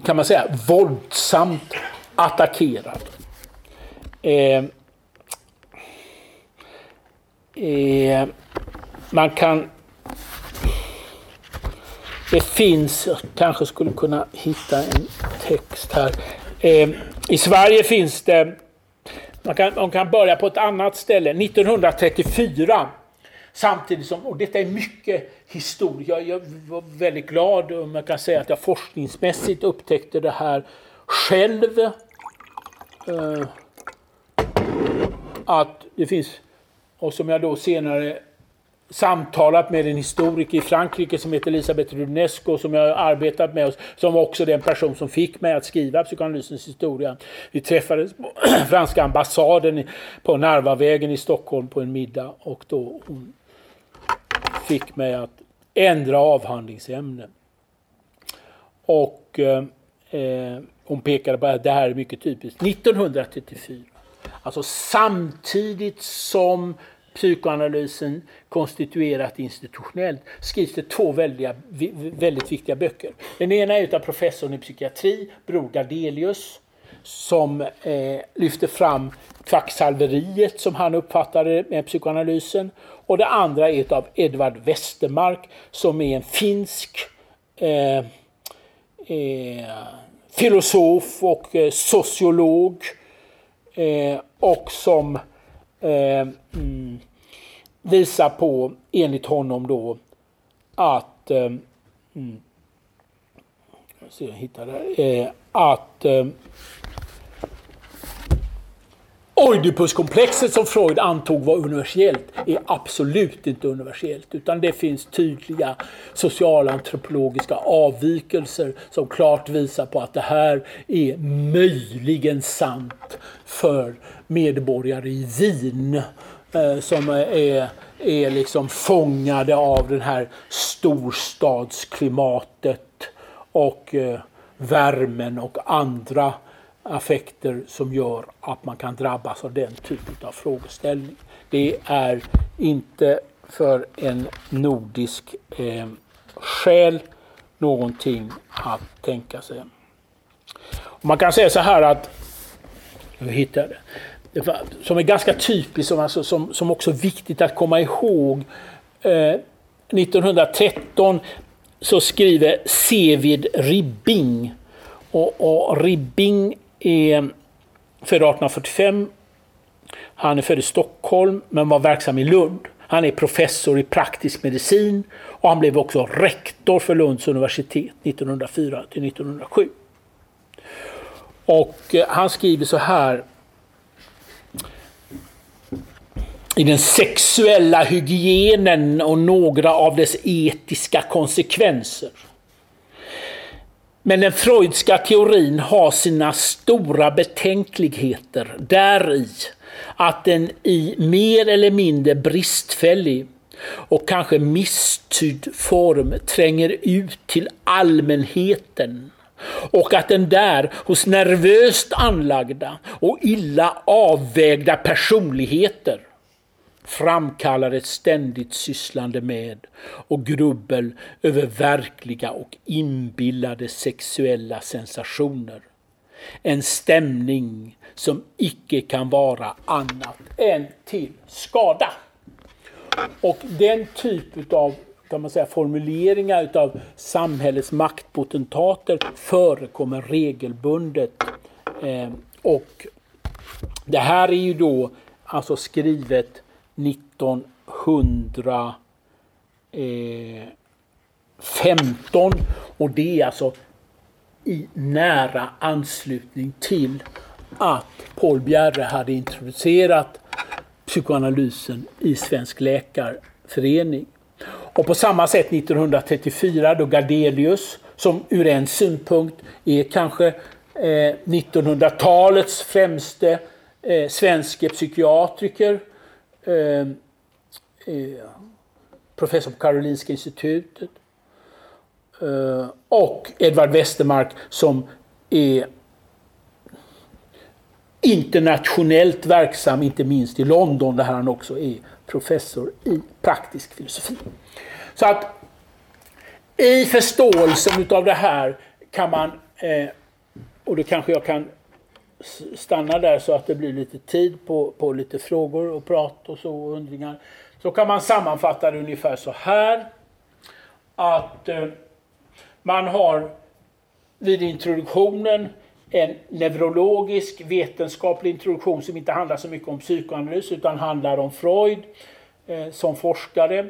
Speaker 2: kan man säga våldsamt attackerad. Eh, eh, man kan det finns, jag kanske skulle kunna hitta en text här. Eh, I Sverige finns det, man kan, man kan börja på ett annat ställe, 1934. Samtidigt som, och detta är mycket historia, jag var väldigt glad om jag kan säga att jag forskningsmässigt upptäckte det här själv. Eh, att det finns, och som jag då senare samtalat med en historiker i Frankrike som heter Elisabeth Runesco som jag har arbetat med, och som var också den person som fick mig att skriva psykoanalysens historia. Vi träffades på franska ambassaden på Narvavägen i Stockholm på en middag och då hon fick mig att ändra avhandlingsämne. Och eh, eh hon pekade på att det här är mycket typiskt. 1934, alltså samtidigt som psykoanalysen konstituerat institutionellt skrivs det två väldiga, väldigt viktiga böcker. Den ena är av professorn i psykiatri, Bror Gardelius, som eh, lyfter fram kvacksalveriet som han uppfattade med psykoanalysen. Och det andra är av Edvard Westermark som är en finsk eh, eh, filosof och eh, sociolog eh, och som eh, mm, visar på, enligt honom då, att eh, mm, jag hittar det, eh, att eh, Oidipuskomplexet som Freud antog var universellt är absolut inte universellt utan det finns tydliga socialantropologiska avvikelser som klart visar på att det här är möjligen sant för medborgare i Wien eh, som är, är liksom fångade av det här storstadsklimatet och eh, värmen och andra affekter som gör att man kan drabbas av den typen av frågeställning. Det är inte för en nordisk eh, själ någonting att tänka sig. man kan säga så här att, jag hittar det, som är ganska typiskt, som, alltså, som, som också är viktigt att komma ihåg. Eh, 1913 så skriver Sevid Ribbing och, och Ribbing är eh, född 1845. Han är född i Stockholm men var verksam i Lund. Han är professor i praktisk medicin och han blev också rektor för Lunds universitet 1904 till 1907. Och eh, han skriver så här i den sexuella hygienen och några av dess etiska konsekvenser. Men den freudska teorin har sina stora betänkligheter däri att den i mer eller mindre bristfällig och kanske misstydd form tränger ut till allmänheten. Och att den där hos nervöst anlagda och illa avvägda personligheter framkallar ett ständigt sysslande med och grubbel över verkliga och inbillade sexuella sensationer. En stämning som icke kan vara annat än till skada. Och den typ av kan man säga, formuleringar av samhällets maktpotentater förekommer regelbundet. Eh, och det här är ju då alltså skrivet 1915 och det är alltså i nära anslutning till att Paul Bjerre hade introducerat psykoanalysen i Svensk Läkarförening. Och på samma sätt 1934 då Gardelius, som ur en synpunkt är kanske eh, 1900-talets främste eh, svenske psykiatriker, eh, eh, professor på Karolinska institutet. Eh, och Edvard Westermark som är internationellt verksam, inte minst i London där han också är professor i praktisk filosofi. Så att i förståelsen utav det här kan man, eh, och då kanske jag kan stanna där så att det blir lite tid på, på lite frågor och prat och så och undringar. Så kan man sammanfatta det ungefär så här. Att eh, man har vid introduktionen en neurologisk vetenskaplig introduktion som inte handlar så mycket om psykoanalys utan handlar om Freud eh, som forskare.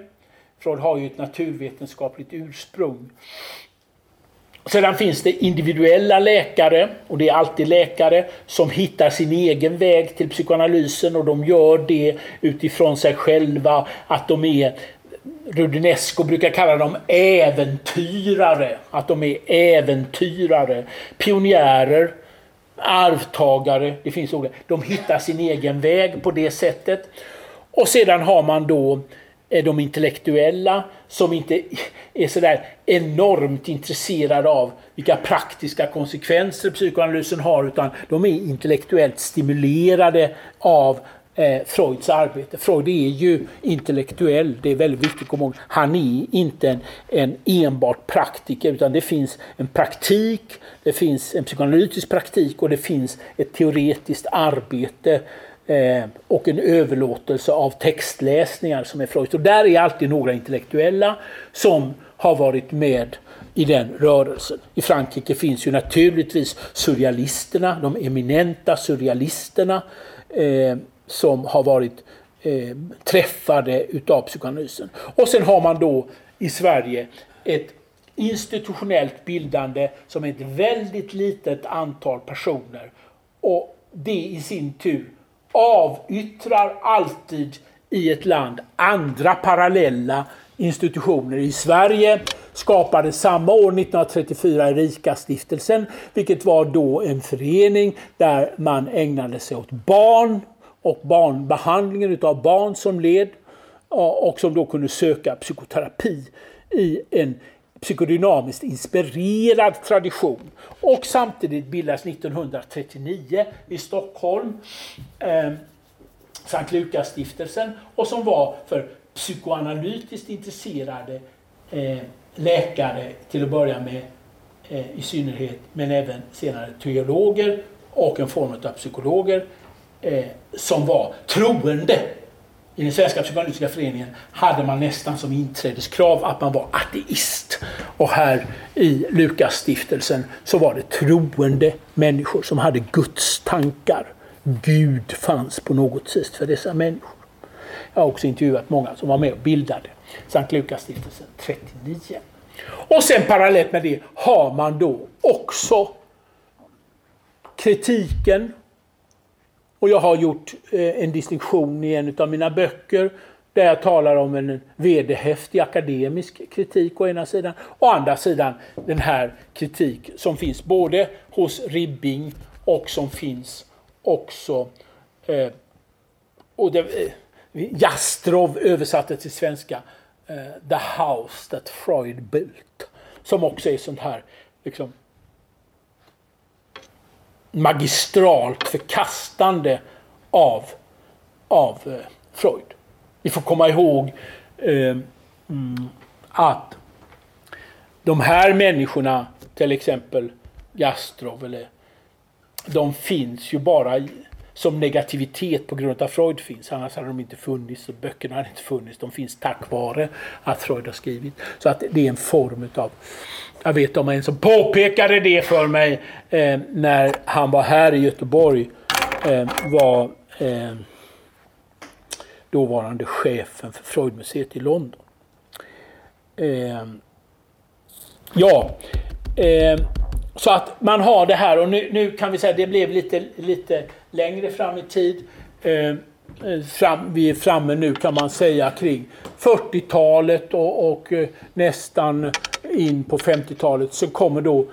Speaker 2: Freud har ju ett naturvetenskapligt ursprung. Sedan finns det individuella läkare, och det är alltid läkare, som hittar sin egen väg till psykoanalysen och de gör det utifrån sig själva, att de är Rudinesco brukar kalla dem äventyrare. Att de är äventyrare, pionjärer, arvtagare. Det finns olika. De hittar sin egen väg på det sättet. Och sedan har man då eh, de intellektuella som inte är sådär enormt intresserade av vilka praktiska konsekvenser psykoanalysen har utan de är intellektuellt stimulerade av eh, Freuds arbete. Freud är ju intellektuell, det är väldigt viktigt att komma ihåg. Han är inte en, en enbart praktiker utan det finns en praktik, det finns en psykoanalytisk praktik och det finns ett teoretiskt arbete eh, och en överlåtelse av textläsningar som är Freud. Och där är alltid några intellektuella som har varit med i den rörelsen. I Frankrike finns ju naturligtvis surrealisterna, de eminenta surrealisterna. Eh, som har varit eh, träffade utav psykoanalysen. Och sen har man då i Sverige ett institutionellt bildande som är ett väldigt litet antal personer. Och det i sin tur avyttrar alltid i ett land andra parallella institutioner. I Sverige skapade samma år, 1934, Erika-stiftelsen, vilket var då en förening där man ägnade sig åt barn och barnbehandlingen utav barn som led och som då kunde söka psykoterapi i en psykodynamiskt inspirerad tradition. Och samtidigt bildas 1939 i Stockholm eh, Sankt Lukasstiftelsen och som var för psykoanalytiskt intresserade eh, läkare till att börja med eh, i synnerhet men även senare teologer och en form av psykologer eh, som var troende. I den svenska psykoanalytiska föreningen hade man nästan som inträdeskrav att man var ateist. Och här i Lukasstiftelsen så var det troende människor som hade Guds tankar. Gud fanns på något sätt för dessa människor. Jag har också intervjuat många som var med och bildade Sankt Lukasstiftelsen 39. Och sen parallellt med det har man då också kritiken och jag har gjort eh, en distinktion i en av mina böcker där jag talar om en vederhäftig akademisk kritik å ena sidan. och Å andra sidan den här kritik som finns både hos Ribbing och som finns också eh, och det, eh, Jastrov översatte till svenska eh, The House That Freud Built. Som också är sånt här liksom, magistralt förkastande av, av eh, Freud. Vi får komma ihåg eh, mm, att de här människorna, till exempel Gastrov, eller, de finns ju bara i, som negativitet på grund av att Freud finns. Annars hade de inte funnits och böckerna hade inte funnits. De finns tack vare att Freud har skrivit. Så att det är en form utav jag vet om en som påpekade det för mig eh, när han var här i Göteborg. Eh, var eh, dåvarande chefen för Freudmuseet i London. Eh, ja, eh, så att man har det här och nu, nu, kan vi säga att det blev lite, lite längre fram i tid. Eh, Fram, vi är framme nu kan man säga kring 40-talet och, och eh, nästan in på 50-talet så kommer då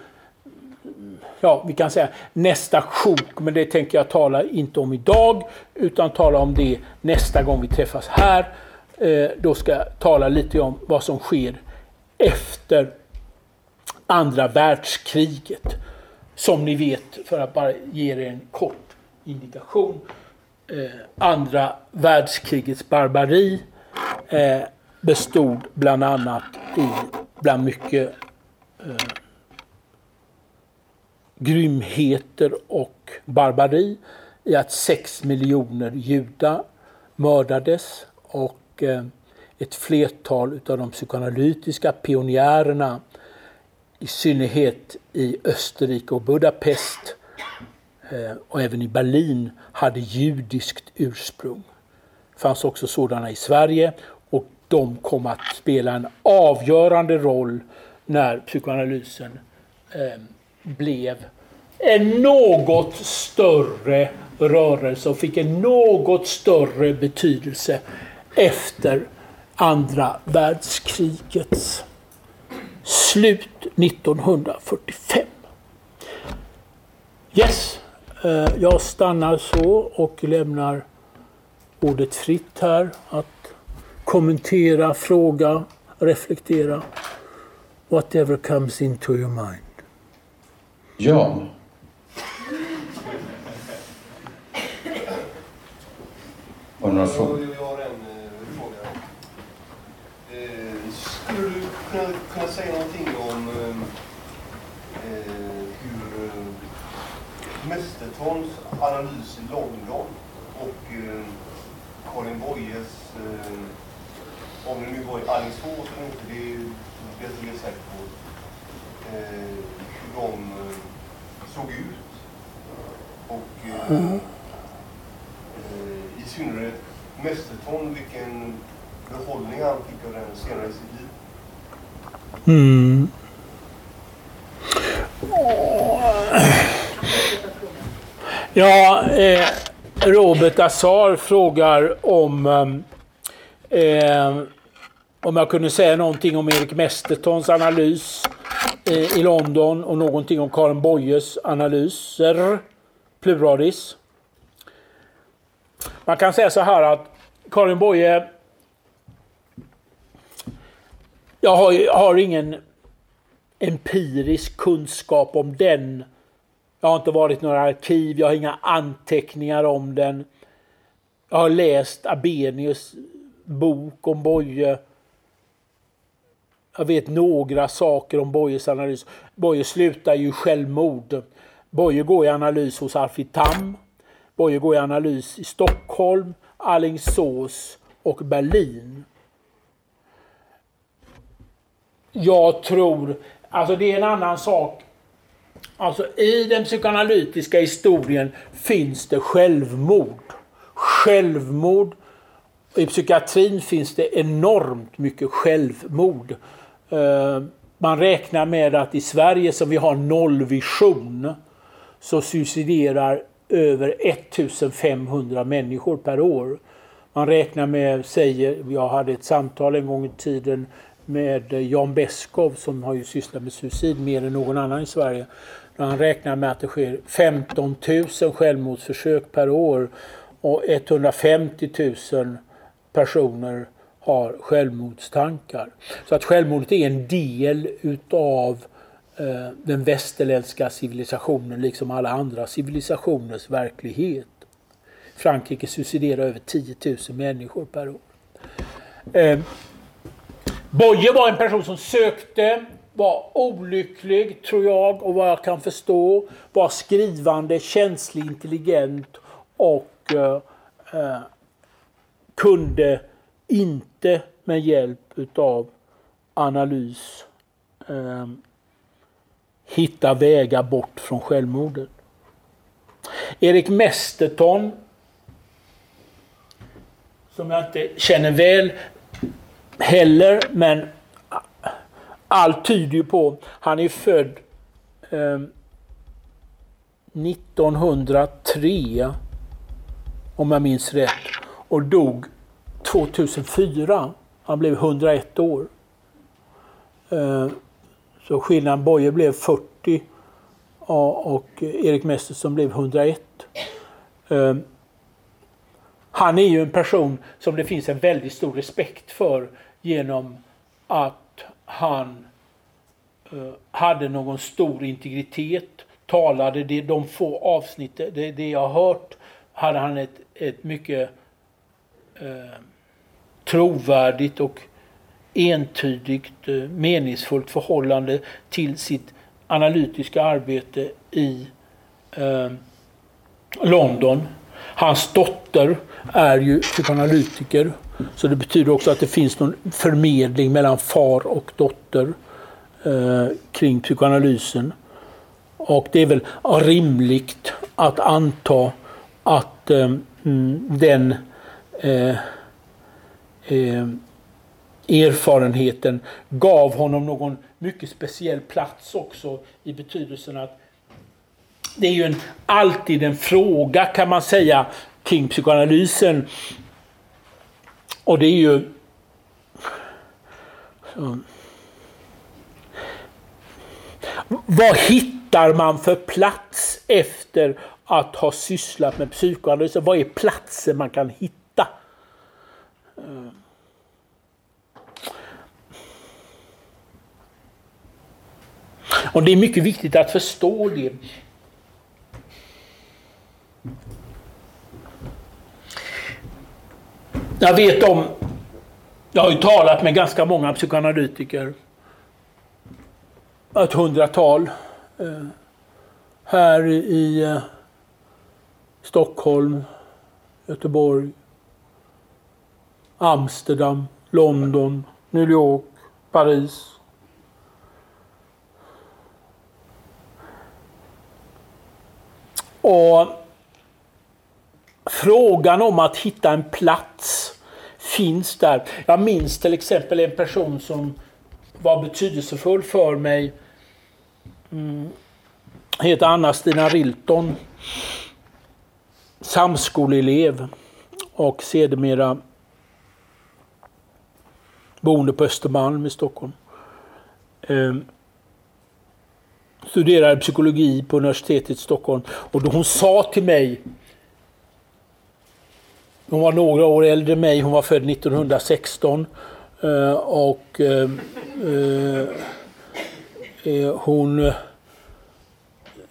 Speaker 2: ja, vi kan säga nästa sjok, men det tänker jag tala inte om idag utan tala om det nästa gång vi träffas här. Eh, då ska jag tala lite om vad som sker efter andra världskriget. som ni vet, för att bara ge er en kort indikation, Eh, andra världskrigets barbari eh, bestod bland annat i, bland mycket eh, grymheter och barbari, i att sex miljoner judar mördades och eh, ett flertal av de psykoanalytiska pionjärerna i synnerhet i Österrike och Budapest eh, Eh, och även i Berlin hade judiskt ursprung. Det fanns också sådana i Sverige och de kom att spela en avgörande roll när psykoanalysen ehm, blev en något större rörelse och fick en något större betydelse efter andra världskrigets slut 1945. Yes, jag stannar så och lämnar ordet fritt här att kommentera, fråga, reflektera. Whatever comes into your mind.
Speaker 3: Ja. Har du några frågor?
Speaker 4: Jag har en eh, fråga. Eh, skulle du kunna, kunna säga någonting om eh, eh hur eh, Mästertons analys i London och eh, Karin Boyes, eh, om det nu var i Alingsås eller inte, det är det är jag säker på, eh, hur de eh, såg ut. Och eh,
Speaker 2: Mm.
Speaker 4: eh, i synnerhet Mästerton, vilken behållning han fick av den senare i sitt liv.
Speaker 2: Mm. Ja, eh, Robert Azar frågar om eh, om jag kunde säga någonting om Erik Mestertons analys eh, i London och någonting om Karin Boyes analyser, pluralis. Man kan säga så här att Karin Boye jag har, jag har ingen empirisk kunskap om den. Jag har inte varit i några arkiv, jag har inga anteckningar om den. Jag har läst Abenius bok om Boye. Jag vet några saker om Boyes analys. Boye slutar ju självmord. Boye går i analys hos Arvid Tam. Boye går i analys i Stockholm, Alingsås och Berlin. Jag tror, alltså det är en annan sak. Alltså i den psykoanalytiska historien finns det självmord. Självmord. I psykiatrin finns det enormt mycket självmord. Eh, man räknar med att i Sverige som vi har nollvision så suiciderar över 1500 människor per år. Man räknar med, säger, jag hade ett samtal en gång i tiden med Jan Beskow som har ju sysslat med suicid mer än någon annan i Sverige. Han räknar med att det sker 15 000 självmordsförsök per år och 150 000 personer har självmordstankar. Så att självmordet är en del utav eh, den västerländska civilisationen liksom alla andra civilisationers verklighet. Frankrike suiciderar över 10 000 människor per år. Eh, Boye var en person som sökte, var olycklig tror jag och vad jag kan förstå. Var skrivande, känslig, intelligent och eh, eh, kunde inte med hjälp utav analys eh, hitta vägar bort från självmordet. Erik Mesterton som jag inte känner väl heller, men allt tyder ju på, han är född eh, 1903 om jag minns rätt och dog 2004. Han blev 101 år. Eh, så skillnaden, Boye blev 40 och Erik Mesterson blev 101. Eh, han är ju en person som det finns en väldigt stor respekt för genom att han eh, hade någon stor integritet, talade, det, de få avsnitt, det, det jag har hört, hade han ett, ett mycket eh, trovärdigt och entydigt eh, meningsfullt förhållande till sitt analytiska arbete i eh, London. Hans dotter är ju typ psykoanalytiker. Så det betyder också att det finns någon förmedling mellan far och dotter eh, kring psykoanalysen. Och det är väl rimligt att anta att eh, mm, den eh, eh, erfarenheten gav honom någon mycket speciell plats också i betydelsen att det är ju en, alltid en fråga kan man säga kring psykoanalysen. Och det är ju... Vad hittar man för plats efter att ha sysslat med psykoanalys? Vad är platsen man kan hitta? Och det är mycket viktigt att förstå det. Jag vet om, jag har ju talat med ganska många psykoanalytiker. Ett hundratal. Eh, här i eh, Stockholm, Göteborg, Amsterdam, London, New York, Paris. Och frågan om att hitta en plats finns där. Jag minns till exempel en person som var betydelsefull för mig. Mm. Heter Anna-Stina Rilton. Samskoleelev och sedermera boende på Östermalm i Stockholm. Ehm, studerade psykologi på universitetet i Stockholm och då hon sa till mig hon var några år äldre än mig, hon var född 1916. Eh, och eh, eh, eh hon eh,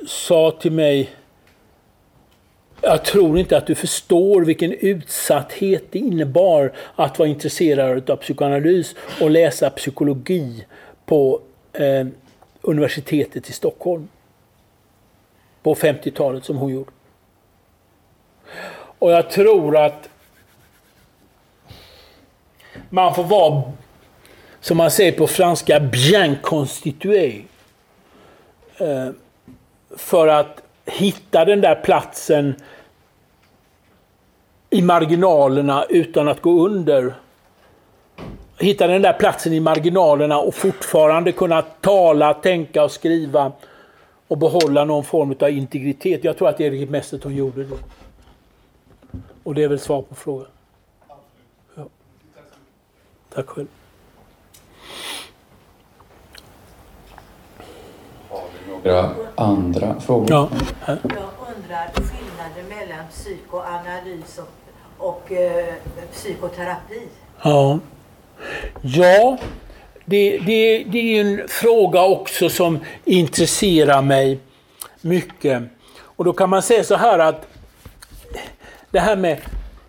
Speaker 2: sa till mig jag tror inte att du förstår vilken utsatthet det innebar att vara intresserad av psykoanalys och läsa psykologi på eh, universitetet i Stockholm. På 50-talet som hon gjorde. Och jag tror att man får vara, som man säger på franska, bien constitué. Eh, för att hitta den där platsen i marginalerna utan att gå under. Hitta den där platsen i marginalerna och fortfarande kunna tala, tänka och skriva och behålla någon form av integritet. Jag tror att Erik Messerton gjorde det. Och det är väl svar på frågan. Ja. Tack själv.
Speaker 3: Har vi några andra frågor?
Speaker 2: Ja.
Speaker 5: Jag undrar skillnaden mellan psykoanalys och, och eh, psykoterapi.
Speaker 2: Ja, ja det, det, det är en fråga också som intresserar mig mycket. Och då kan man säga så här att det här med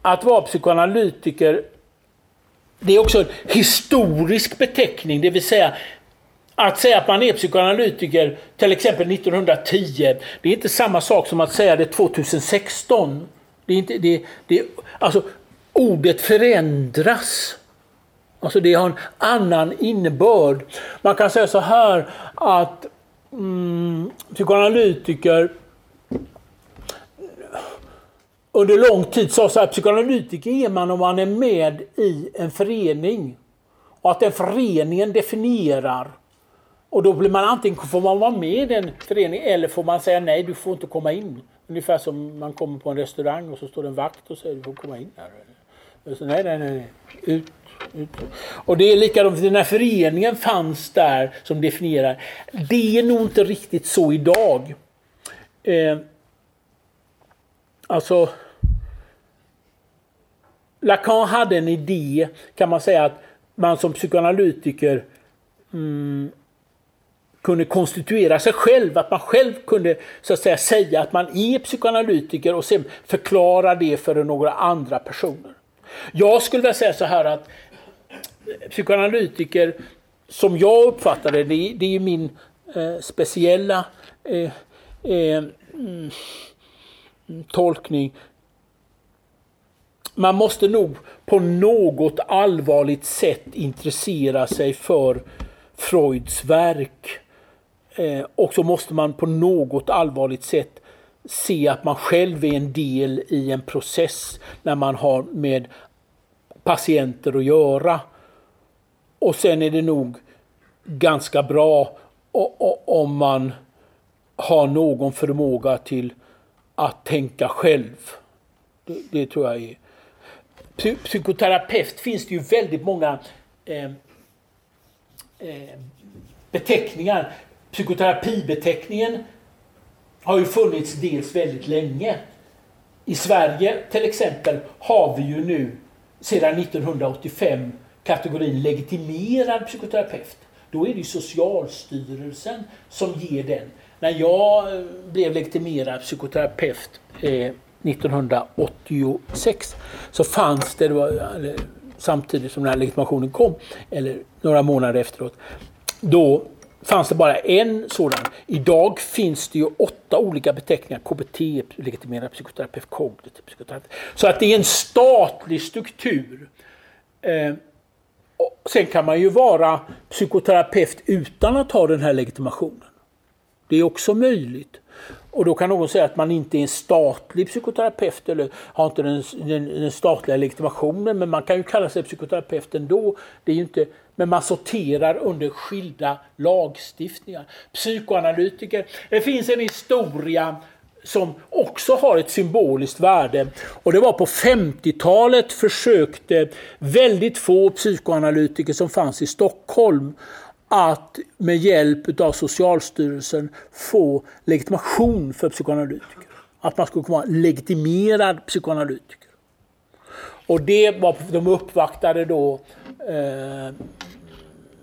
Speaker 2: att vara psykoanalytiker, det är också en historisk beteckning, det vill säga att säga att man är psykoanalytiker till exempel 1910, det är inte samma sak som att säga det 2016. Det är inte, det, det, alltså, ordet förändras. Alltså det har en annan innebörd. Man kan säga så här att mm, psykoanalytiker under lång tid sa så här, psykoanalytiker är man om man är med i en förening. Och att den föreningen definierar. Och då blir man antingen får man vara med i den föreningen eller får man säga nej, du får inte komma in. Ungefär som man kommer på en restaurang och så står det en vakt och säger du får komma in här. Så, nej, nej, nej, ut, ut. Och det är likadant, den här föreningen fanns där som definierar. Det är nog inte riktigt så idag. Eh, Alltså, Lacan hade en idé, kan man säga, att man som psykoanalytiker mm, kunde konstituera sig själv, att man själv kunde så att säga, säga att man är psykoanalytiker och sen förklara det för några andra personer. Jag skulle vilja säga så här att psykoanalytiker, som jag uppfattar det, det, det är min eh, speciella eh, eh, mm, tolkning. Man måste nog på något allvarligt sätt intressera sig för Freuds verk. Eh, och så måste man på något allvarligt sätt se att man själv är en del i en process när man har med patienter att göra. Och sen är det nog ganska bra om man har någon förmåga till att tänka själv. Det, det tror jag är... Psykoterapeut finns det ju väldigt många eh, eh, beteckningar. Psykoterapibeteckningen har ju funnits dels väldigt länge. I Sverige till exempel har vi ju nu sedan 1985 kategorin legitimerad psykoterapeut. Då är det Socialstyrelsen som ger den. När jag blev legitimerad psykoterapeut eh, 1986 så fanns det, det var, eller, samtidigt som den här legitimationen kom, eller några månader efteråt, då fanns det bara en sådan. Idag finns det ju åtta olika beteckningar. KBT, legitimerad psykoterapeut, kognitiv psykoterapeut. Så att det är en statlig struktur. Eh, sen kan man ju vara psykoterapeut utan att ha den här legitimationen. Det är också möjligt. Och då kan någon säga att man inte är en statlig psykoterapeut eller har inte den, den, den, statliga legitimationen men man kan ju kalla sig psykoterapeut ändå. Det är inte, men man sorterar under skilda lagstiftningar. Psykoanalytiker. Det finns en historia som också har ett symboliskt värde. Och det var på 50-talet försökte väldigt få psykoanalytiker som fanns i Stockholm att med hjälp av Socialstyrelsen få legitimation för psykoanalytiker. Att man skulle vara legitimerad psykoanalytiker. Och det var, de uppvaktade då eh,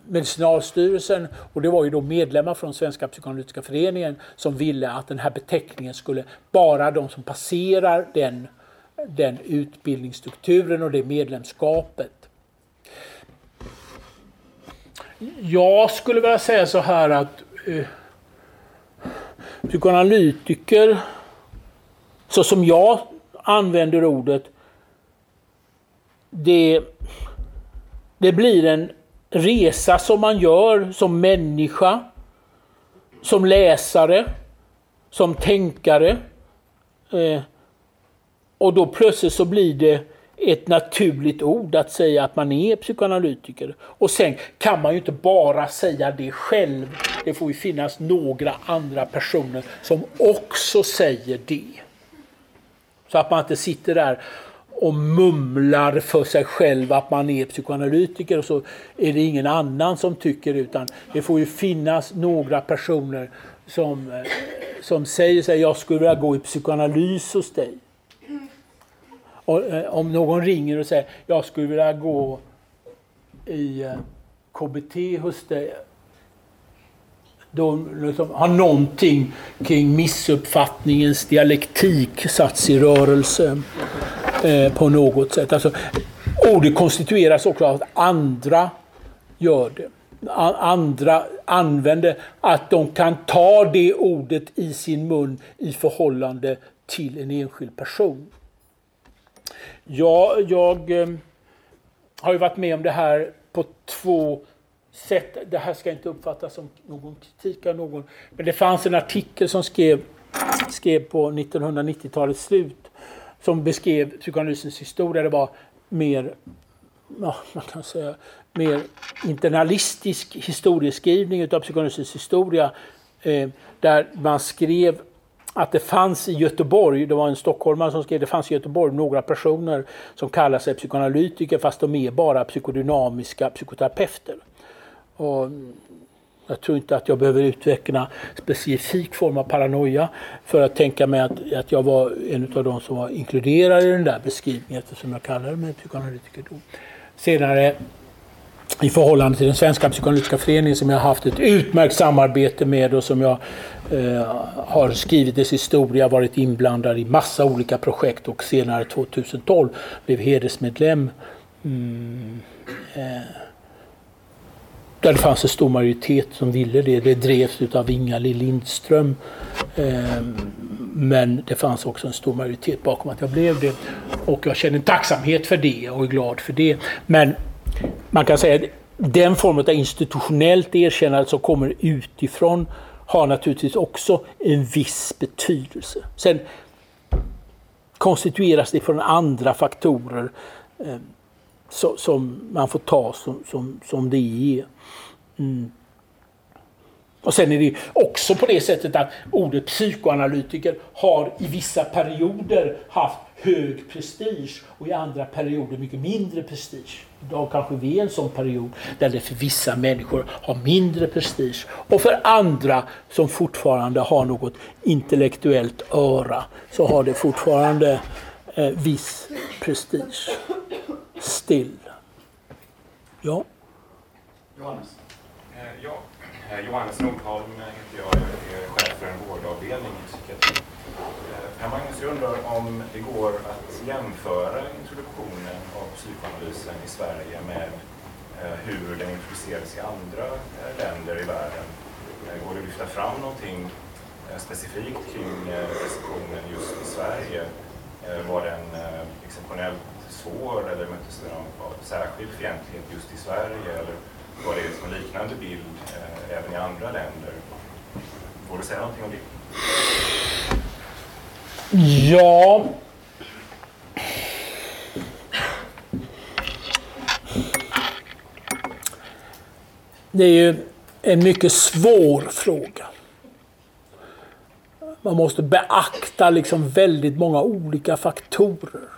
Speaker 2: Medicinalstyrelsen och det var ju då medlemmar från Svenska psykoanalytiska föreningen som ville att den här beteckningen skulle, bara de som passerar den, den utbildningsstrukturen och det medlemskapet jag skulle vilja säga så här att eh, psykoanalytiker, så som jag använder ordet, det, det blir en resa som man gör som människa, som läsare, som tänkare. Eh, och då plötsligt så blir det ett naturligt ord att säga att man är psykoanalytiker. Och sen kan man ju inte bara säga det själv. Det får ju finnas några andra personer som också säger det. Så att man inte sitter där och mumlar för sig själv att man är psykoanalytiker och så är det ingen annan som tycker utan det får ju finnas några personer som, eh, som säger sig jag skulle vilja gå i psykoanalys hos dig. Och, eh, om någon ringer och säger jag skulle vilja gå i eh, KBT hos dig. Då liksom, har någonting kring missuppfattningens dialektik satts i rörelse eh, på något sätt. Alltså, ordet konstitueras också av att andra gör det. Andra använder att de kan ta det ordet i sin mun i förhållande till en enskild person. Ja, jag eh, har ju varit med om det här på två sätt. Det här ska inte uppfattas som någon kritik av någon. Men det fanns en artikel som skrev, skrev på 1990-talets slut som beskrev psykoanalysens historia. Det var mer, ja, man kan säga, mer internalistisk historieskrivning av psykoanalysens historia. Eh, där man skrev att det fanns i Göteborg, det var en stockholmare som skrev, det fanns i Göteborg några personer som kallar sig psykoanalytiker fast de är bara psykodynamiska psykoterapeuter. Och jag tror inte att jag behöver utveckla specifik form av paranoia för att tänka mig att, att jag var en av de som var inkluderade i den där beskrivningen eftersom jag kallade mig psykoanalytiker då. Senare i förhållande till den svenska psykoanalytiska föreningen som jag har haft ett utmärkt samarbete med och som jag eh, har skrivit dess historia, varit inblandad i massa olika projekt och senare 2012 blev hedersmedlem. Mm, eh, där det fanns en stor majoritet som ville det. Det drevs av Inga-Lill Lindström. Eh, men det fanns också en stor majoritet bakom att jag blev det. Och jag känner en tacksamhet för det och är glad för det. Men man kan säga att den form av institutionellt erkännande som kommer utifrån har naturligtvis också en viss betydelse. Sen konstitueras det från andra faktorer eh, så, som man får ta som, som, som det är. Mm. Och sen är det också på det sättet att ordet psykoanalytiker har i vissa perioder haft hög prestige och i andra perioder mycket mindre prestige. Idag kanske vi är en sån period där det för vissa människor har mindre prestige och för andra som fortfarande har något intellektuellt öra så har det fortfarande eh, viss prestige. Still. Ja.
Speaker 6: Johannes. Eh, ja. Eh, Johannes Nordholm heter jag. Jag är chef för en vårdavdelning Per Magnus, jag undrar om det går att jämföra introduktionen av psykoanalysen i Sverige med eh, hur den introducerades i andra eh, länder i världen. Eh, går det att lyfta fram någonting eh, specifikt kring eh, receptionen just i Sverige? Eh, Var den eh, exceptionellt svår eller möttes den av, särskild fientlighet just i Sverige? Eller var det liksom en liknande bild eh, även i andra länder? Går det att säga någonting om det?
Speaker 2: Ja. Det är ju en mycket svår fråga. Man måste beakta liksom väldigt många olika faktorer.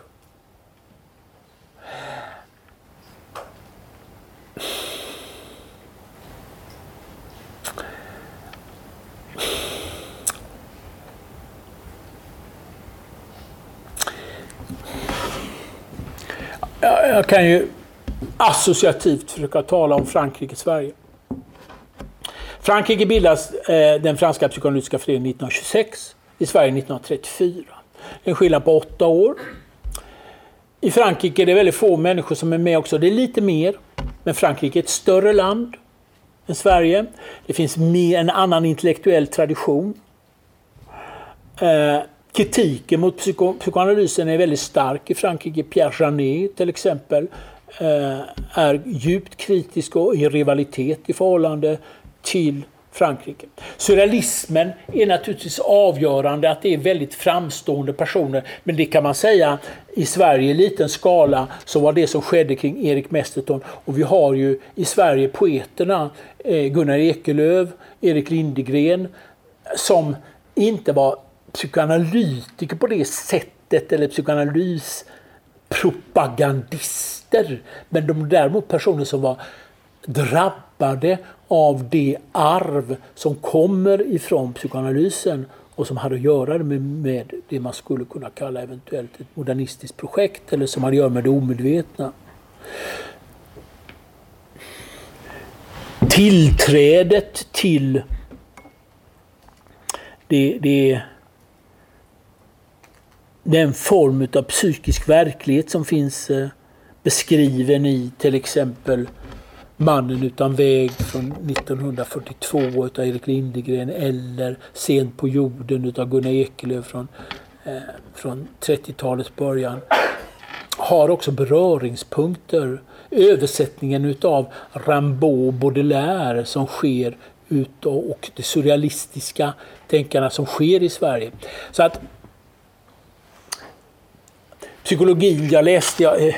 Speaker 2: Jag jag kan ju associativt försöka tala om Frankrike-Sverige. Frankrike bildas eh, den franska psykoanalytiska föreningen 1926, i Sverige 1934. En skillnad på åtta år. I Frankrike är det väldigt få människor som är med också. Det är lite mer, men Frankrike är ett större land än Sverige. Det finns mer, en annan intellektuell tradition. Eh, kritiken mot psyko, psykoanalysen är väldigt stark i Frankrike. Pierre Janet till exempel eh, är djupt kritisk och i rivalitet i förhållande till Frankrike. Surrealismen är naturligtvis avgörande att det är väldigt framstående personer. Men det kan man säga i Sverige i liten skala så var det som skedde kring Erik Mesterton. Och vi har ju i Sverige poeterna eh, Gunnar Ekelöf, Erik Lindegren som inte var psykoanalytiker på det sättet eller psykoanalyspropagandister. Men de däremot personer som var drabbade av det arv som kommer ifrån psykoanalysen och som hade att göra med, med det man skulle kunna kalla eventuellt ett modernistiskt projekt eller som hade att göra med det omedvetna. Tillträdet till det, det den form av psykisk verklighet som finns eh, beskriven i till exempel Mannen utan väg från 1942 av Erik Lindegren eller Sent på jorden av Gunnar Ekelöf från, eh, från 30-talets början har också beröringspunkter. Översättningen utav Rimbaud Baudelaire som sker utav, och de surrealistiska tänkarna som sker i Sverige. Så att psykologin, jag läste, jag eh,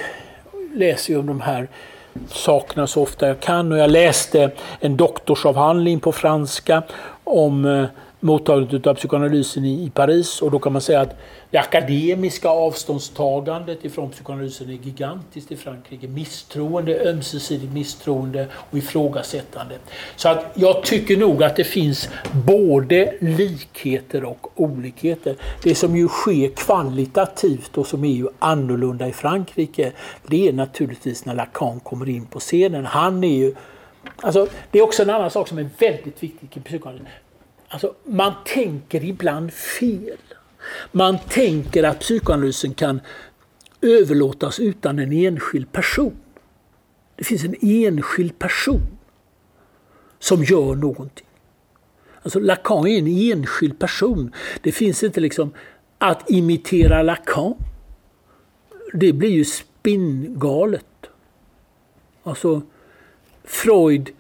Speaker 2: läser ju om de här sakerna så ofta jag kan. Och jag läste en doktorsavhandling på franska om eh, mottagandet av psykoanalysen i, i Paris och då kan man säga att det akademiska avståndstagandet ifrån psykoanalysen är gigantiskt i Frankrike. Misstroende, ömsesidigt misstroende och ifrågasättande. Så att jag tycker nog att det finns både likheter och olikheter. Det som ju sker kvalitativt och som är ju annorlunda i Frankrike det är naturligtvis när Lacan kommer in på scenen. Han är ju Alltså, det är också en annan sak som är väldigt viktig i psykoanalysen. Alltså, man tänker ibland fel. Man tänker att psykoanalysen kan överlåtas utan en enskild person. Det finns en enskild person som gör någonting. Alltså Lacan är en enskild person. Det finns inte liksom att imitera Lacan. Det blir ju spinngalet. Alltså Freud,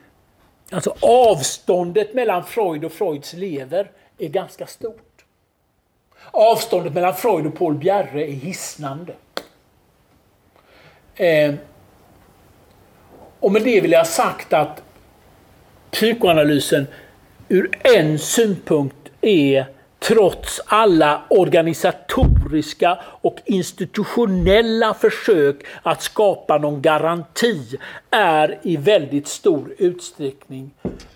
Speaker 2: alltså avståndet mellan Freud och Freuds lever är ganska stort. Avståndet mellan Freud och Paul Bjerre är hisnande. Eh, och med det vill jag ha sagt att psykoanalysen ur en synpunkt är trots alla organisatoriska och institutionella försök att skapa någon garanti är i väldigt stor utsträckning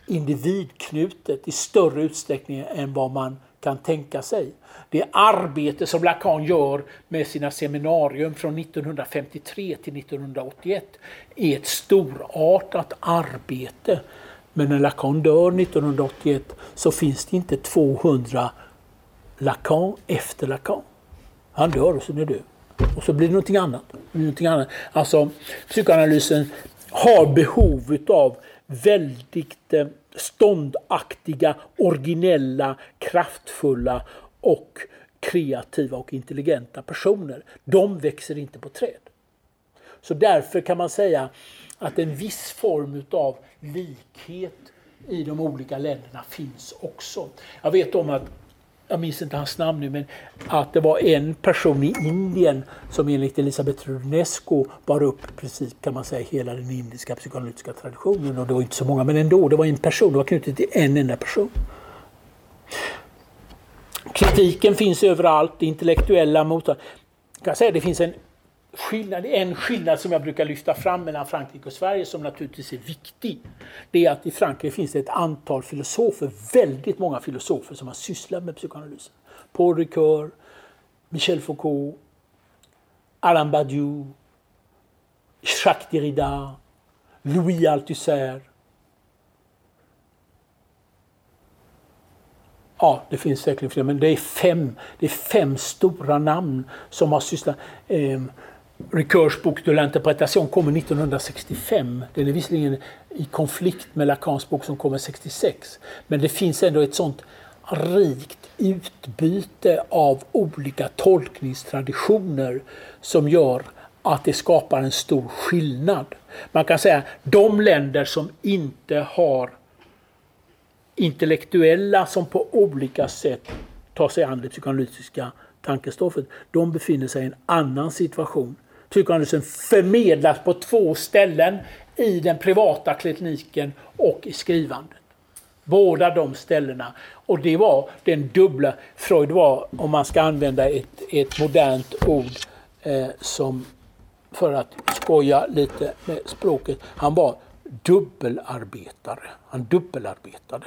Speaker 2: individknutet i större utsträckning än vad man kan tänka sig. Det arbete som Lacan gör med sina seminarium från 1953 till 1981 är ett storartat arbete. Men när Lacan dör 1981 så finns det inte 200 Lacan efter Lacan. Han dör och sen är död. Och så blir det någonting annat. Någonting annat. Alltså psykoanalysen har behov av väldigt eh, ståndaktiga, originella, kraftfulla och kreativa och intelligenta personer. De växer inte på träd. Så därför kan man säga att en viss form av likhet i de olika länderna finns också. Jag vet om att jag minns inte hans namn nu, men att det var en person i Indien som enligt Elisabeth Runesco bar upp precis kan man säga hela den indiska psykoanalytiska traditionen. Och det var inte så många, men ändå, det var en person, det var knutet till en enda person. Kritiken finns överallt, det intellektuella motståndet. Det finns en skillnad, en skillnad som jag brukar lyfta fram mellan Frankrike och Sverige som naturligtvis är viktig. Det är att i Frankrike finns det ett antal filosofer, väldigt många filosofer som har sysslat med psykoanalysen. Paul Ricoeur, Michel Foucault, Alain Badiou, Jacques Derrida, Louis Althusser. Ja, det finns säkert fler, men det är fem, det är fem stora namn som har sysslat. Eh, Ricoeurs bok De l'interpretation kommer 1965. Den är visserligen i konflikt med Lacans bok som kommer 66. Men det finns ändå ett sånt rikt utbyte av olika tolkningstraditioner som gör att det skapar en stor skillnad. Man kan säga att de länder som inte har intellektuella som på olika sätt tar sig an det psykoanalytiska tankestoffet, de befinner sig i en annan situation psykoanalysen förmedlas på två ställen i den privata kliniken och i skrivandet. Båda de ställena. Och det var den dubbla... Freud var, om man ska använda ett, ett modernt ord eh, som för att skoja lite med språket. Han var dubbelarbetare. Han dubbelarbetade.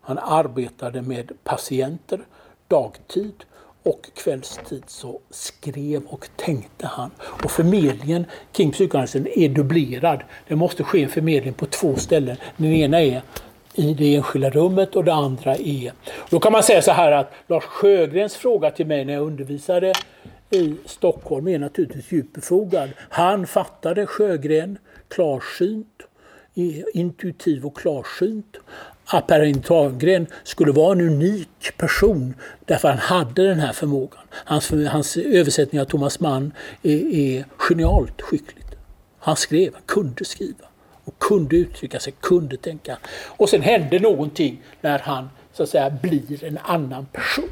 Speaker 2: Han arbetade med patienter dagtid och kvällstid så skrev och tänkte han. Och förmedlingen kring psykoanalysen är dubblerad. Det måste ske en förmedling på två ställen. Den ena är i det enskilda rummet och det andra är... Då kan man säga så här att Lars Sjögrens fråga till mig när jag undervisade i Stockholm är naturligtvis djupt befogad. Han fattade Sjögren klarsynt, intuitiv och klarsynt Per Thagren skulle vara en unik person därför han hade den här förmågan. Hans, hans översättning av Thomas Mann är, är genialt skickligt. Han skrev, han kunde skriva och kunde uttrycka sig, kunde tänka. Och sen hände någonting när han så att säga blir en annan person.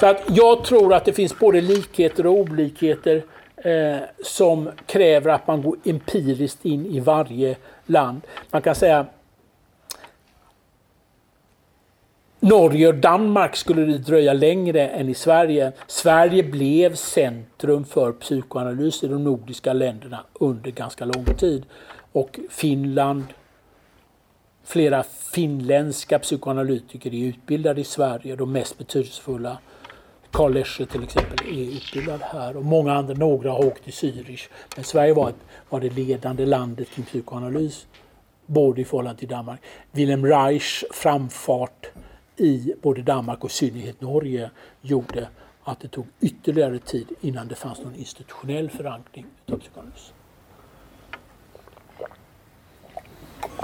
Speaker 2: Så att jag tror att det finns både likheter och olikheter eh, som kräver att man går empiriskt in i varje land. Man kan säga Norge och Danmark skulle det dröja längre än i Sverige. Sverige blev centrum för psykoanalys i de nordiska länderna under ganska lång tid. Och Finland, flera finländska psykoanalytiker är utbildade i Sverige. De mest betydelsefulla, Karl Lesche till exempel, är utbildad här. Och många andra, några har åkt till Zürich. Men Sverige var, ett, var det ledande landet kring psykoanalys. Både i förhållande till Danmark. Wilhelm Reichs framfart i både Danmark och i synnerhet Norge gjorde att det tog ytterligare tid innan det fanns någon institutionell förankring av psykoanalys.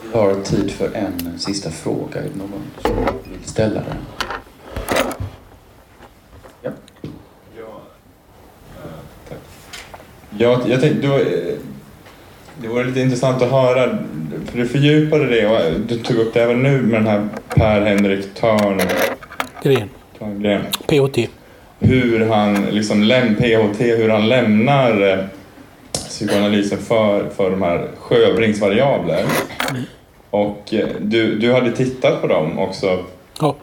Speaker 3: Vi har tid för en sista fråga. Är det någon som vill ställa den? Ja.
Speaker 7: Tack. Ja, jag tänkte, eh, det vore lite intressant att höra, för du fördjupade det och du tog upp det även nu med den här Per-Henrik Törn,
Speaker 2: Gren,
Speaker 7: Törngren.
Speaker 2: PHT.
Speaker 7: Hur han, liksom, läm, PHT, hur han lämnar eh, psykoanalysen för, för de här sjöbringsvariabler. Och eh, du, du hade tittat på dem också.
Speaker 2: Ja.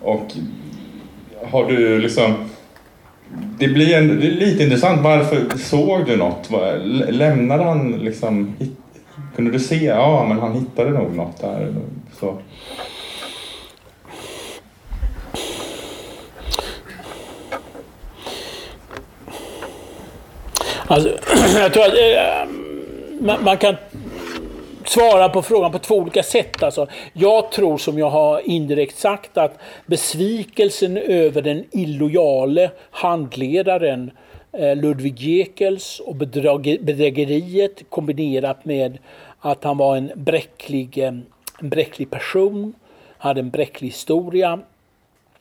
Speaker 7: Och har du liksom... Det blir en, det är lite intressant. Varför såg du något? Lämnade han liksom... hit- Kunde du se? Ja, men han hittade nog något där. Så.
Speaker 2: Alltså, jag tror att eh, man, man kan svara på frågan på två olika sätt. Alltså, jag tror, som jag har indirekt sagt, att besvikelsen över den illojale handledaren eh, Ludwig Jekels och bedrägeriet kombinerat med att han var en bräcklig, eh, en bräcklig person, hade en bräcklig historia.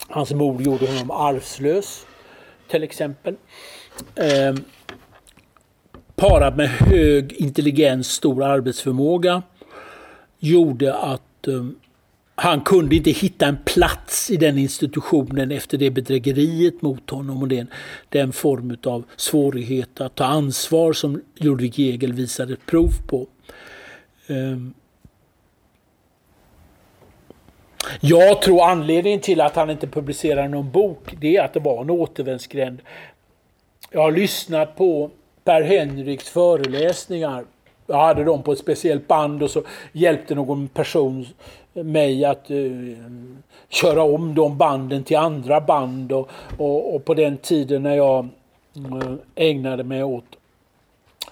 Speaker 2: Hans mor gjorde honom arvslös, till exempel. Ehm, Parat med hög intelligens, stor arbetsförmåga gjorde att eh, han kunde inte hitta en plats i den institutionen efter det bedrägeriet mot honom och den, den form av svårighet att ta ansvar som Ludwig Jegel visade ett prov på. Ehm. Jag tror anledningen till att han inte publicerar någon bok det är att det var en återvändsgränd. Jag har lyssnat på Per Henriks föreläsningar. Jag hade dem på ett speciellt band och så hjälpte någon person mig att uh, köra om de banden till andra band. Och, och, och på den tiden när jag uh, ägnade mig åt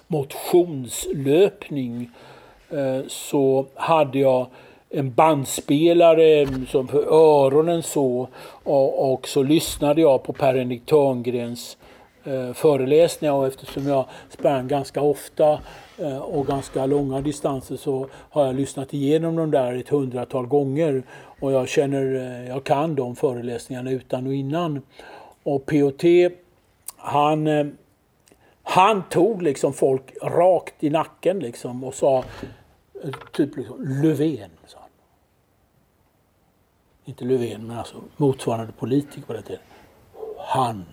Speaker 2: motionslöpning eh, så hade jag en bandspelare som för öronen så och, och så lyssnade jag på Per-Henrik Törngrens eh, föreläsningar och eftersom jag sprang ganska ofta eh, och ganska långa distanser så har jag lyssnat igenom dem där ett hundratal gånger och jag känner, eh, jag kan de föreläsningarna utan och innan. Och POT, han, eh, han tog liksom folk rakt i nacken liksom och sa eh, typ liksom Löfven, sa han. Inte Löfven, men alltså motsvarande politiker på den tiden. Han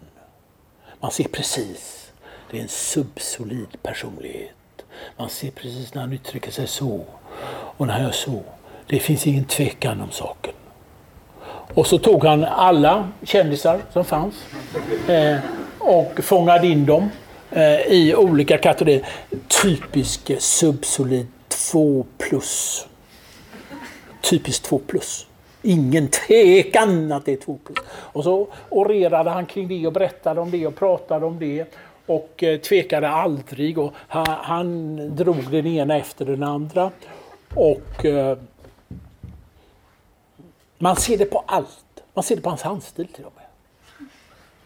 Speaker 2: man ser precis. Det är en subsolid personlighet. Man ser precis när han uttrycker sig så och när han gör så. Det finns ingen tvekan om saken. Och så tog han alla kändisar som fanns eh, och fångade in dem eh, i olika kategorier. Typisk subsolid 2 plus. Typiskt 2 plus. Ingen tvekan att det är 2 plus. Och så orerade han kring det och berättade om det och pratade om det. Och eh, tvekade aldrig. Och han, han drog den ena efter den andra. Och eh, man ser det på allt. Man ser det på hans handstil till och med.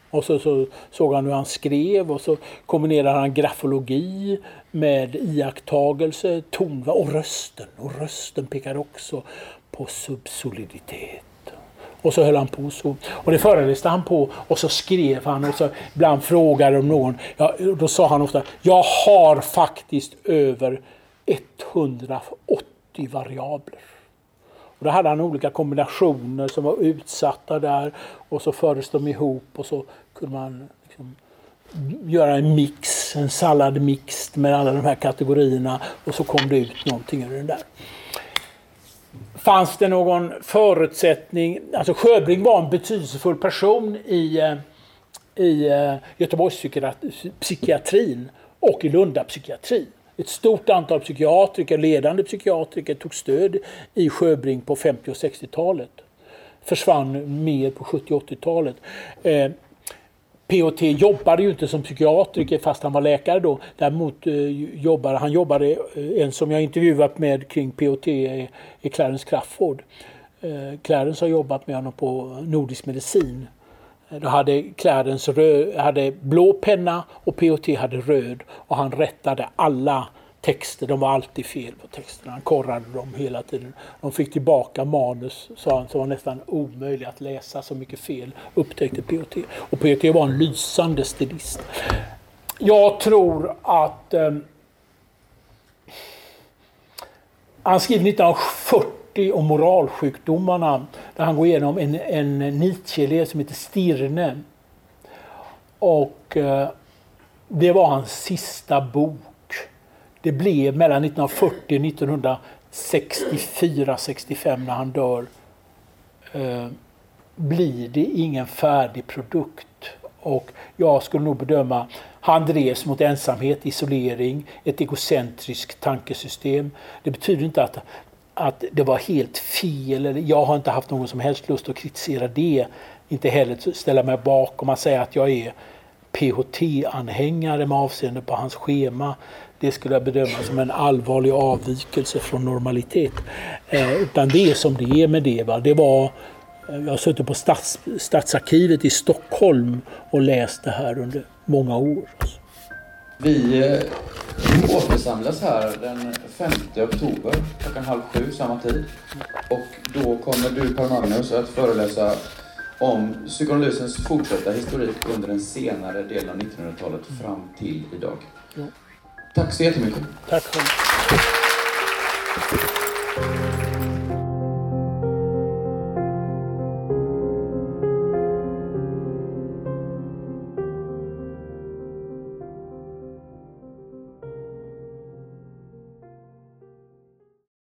Speaker 2: Och så, så såg han hur han skrev och så kombinerade han grafologi med iakttagelse, tonval och rösten. Och rösten pekar också på subsoliditet. Och så höll han på så. Och det föreläste han på och så skrev han och så ibland frågade om någon. Ja, då sa han ofta, jag har faktiskt över 180 variabler. Och då hade han olika kombinationer som var utsatta där och så fördes de ihop och så kunde man liksom göra en mix, en salladmix med alla de här kategorierna och så kom det ut någonting ur den där fanns det någon förutsättning? Alltså Sjöbring var en betydelsefull person i, eh, i eh, Göteborgspsykiatrin och i Lundapsykiatrin. Ett stort antal psykiatriker, ledande psykiatriker, tog stöd i Sjöbring på 50 och 60-talet. Försvann mer på 70 och 80-talet. POT jobbade ju inte som psykiatriker fast han var läkare då. Däremot eh, jobbade han jobbade, eh, en som jag intervjuat med kring POT är, eh, är Clarence Crafoord. Eh, Clarence har jobbat med honom på Nordisk medicin. Eh, då hade Clarence röd, hade blå penna och POT hade röd och han rättade alla texter. De var alltid fel på texterna. Han korrade dem hela tiden. De fick tillbaka manus sa han, som var nästan omöjliga att läsa. Så mycket fel upptäckte POT. Och POT var en lysande stilist. Jag tror att eh, han skrev 1940 om moralsjukdomarna. Där han går igenom en, en Nietzsche-elev som heter Stirne. Och eh, det var hans sista bok det blev mellan 1940 och 1964-65 när han dör eh, blir det ingen färdig produkt. Och jag skulle nog bedöma, han drevs mot ensamhet, isolering, ett egocentriskt tankesystem. Det betyder inte att, att det var helt fel. Jag har inte haft någon som helst lust att kritisera det. Inte heller ställa mig bakom att säga att jag är PHT-anhängare med avseende på hans schema det skulle jag bedöma som en allvarlig avvikelse från normalitet. Eh, utan det är som det är med det. Va? det var, eh, jag har suttit på Stats, Stadsarkivet i Stockholm och läst det här under många år.
Speaker 3: Vi eh, återsamlas här den 5 oktober klockan halv sju samma tid. Och då kommer du Per Magnus att föreläsa om psykoanalysens fortsatta historik under den senare delen av 1900-talet fram till idag. Ja. Tack så jättemycket.
Speaker 2: Tack själv.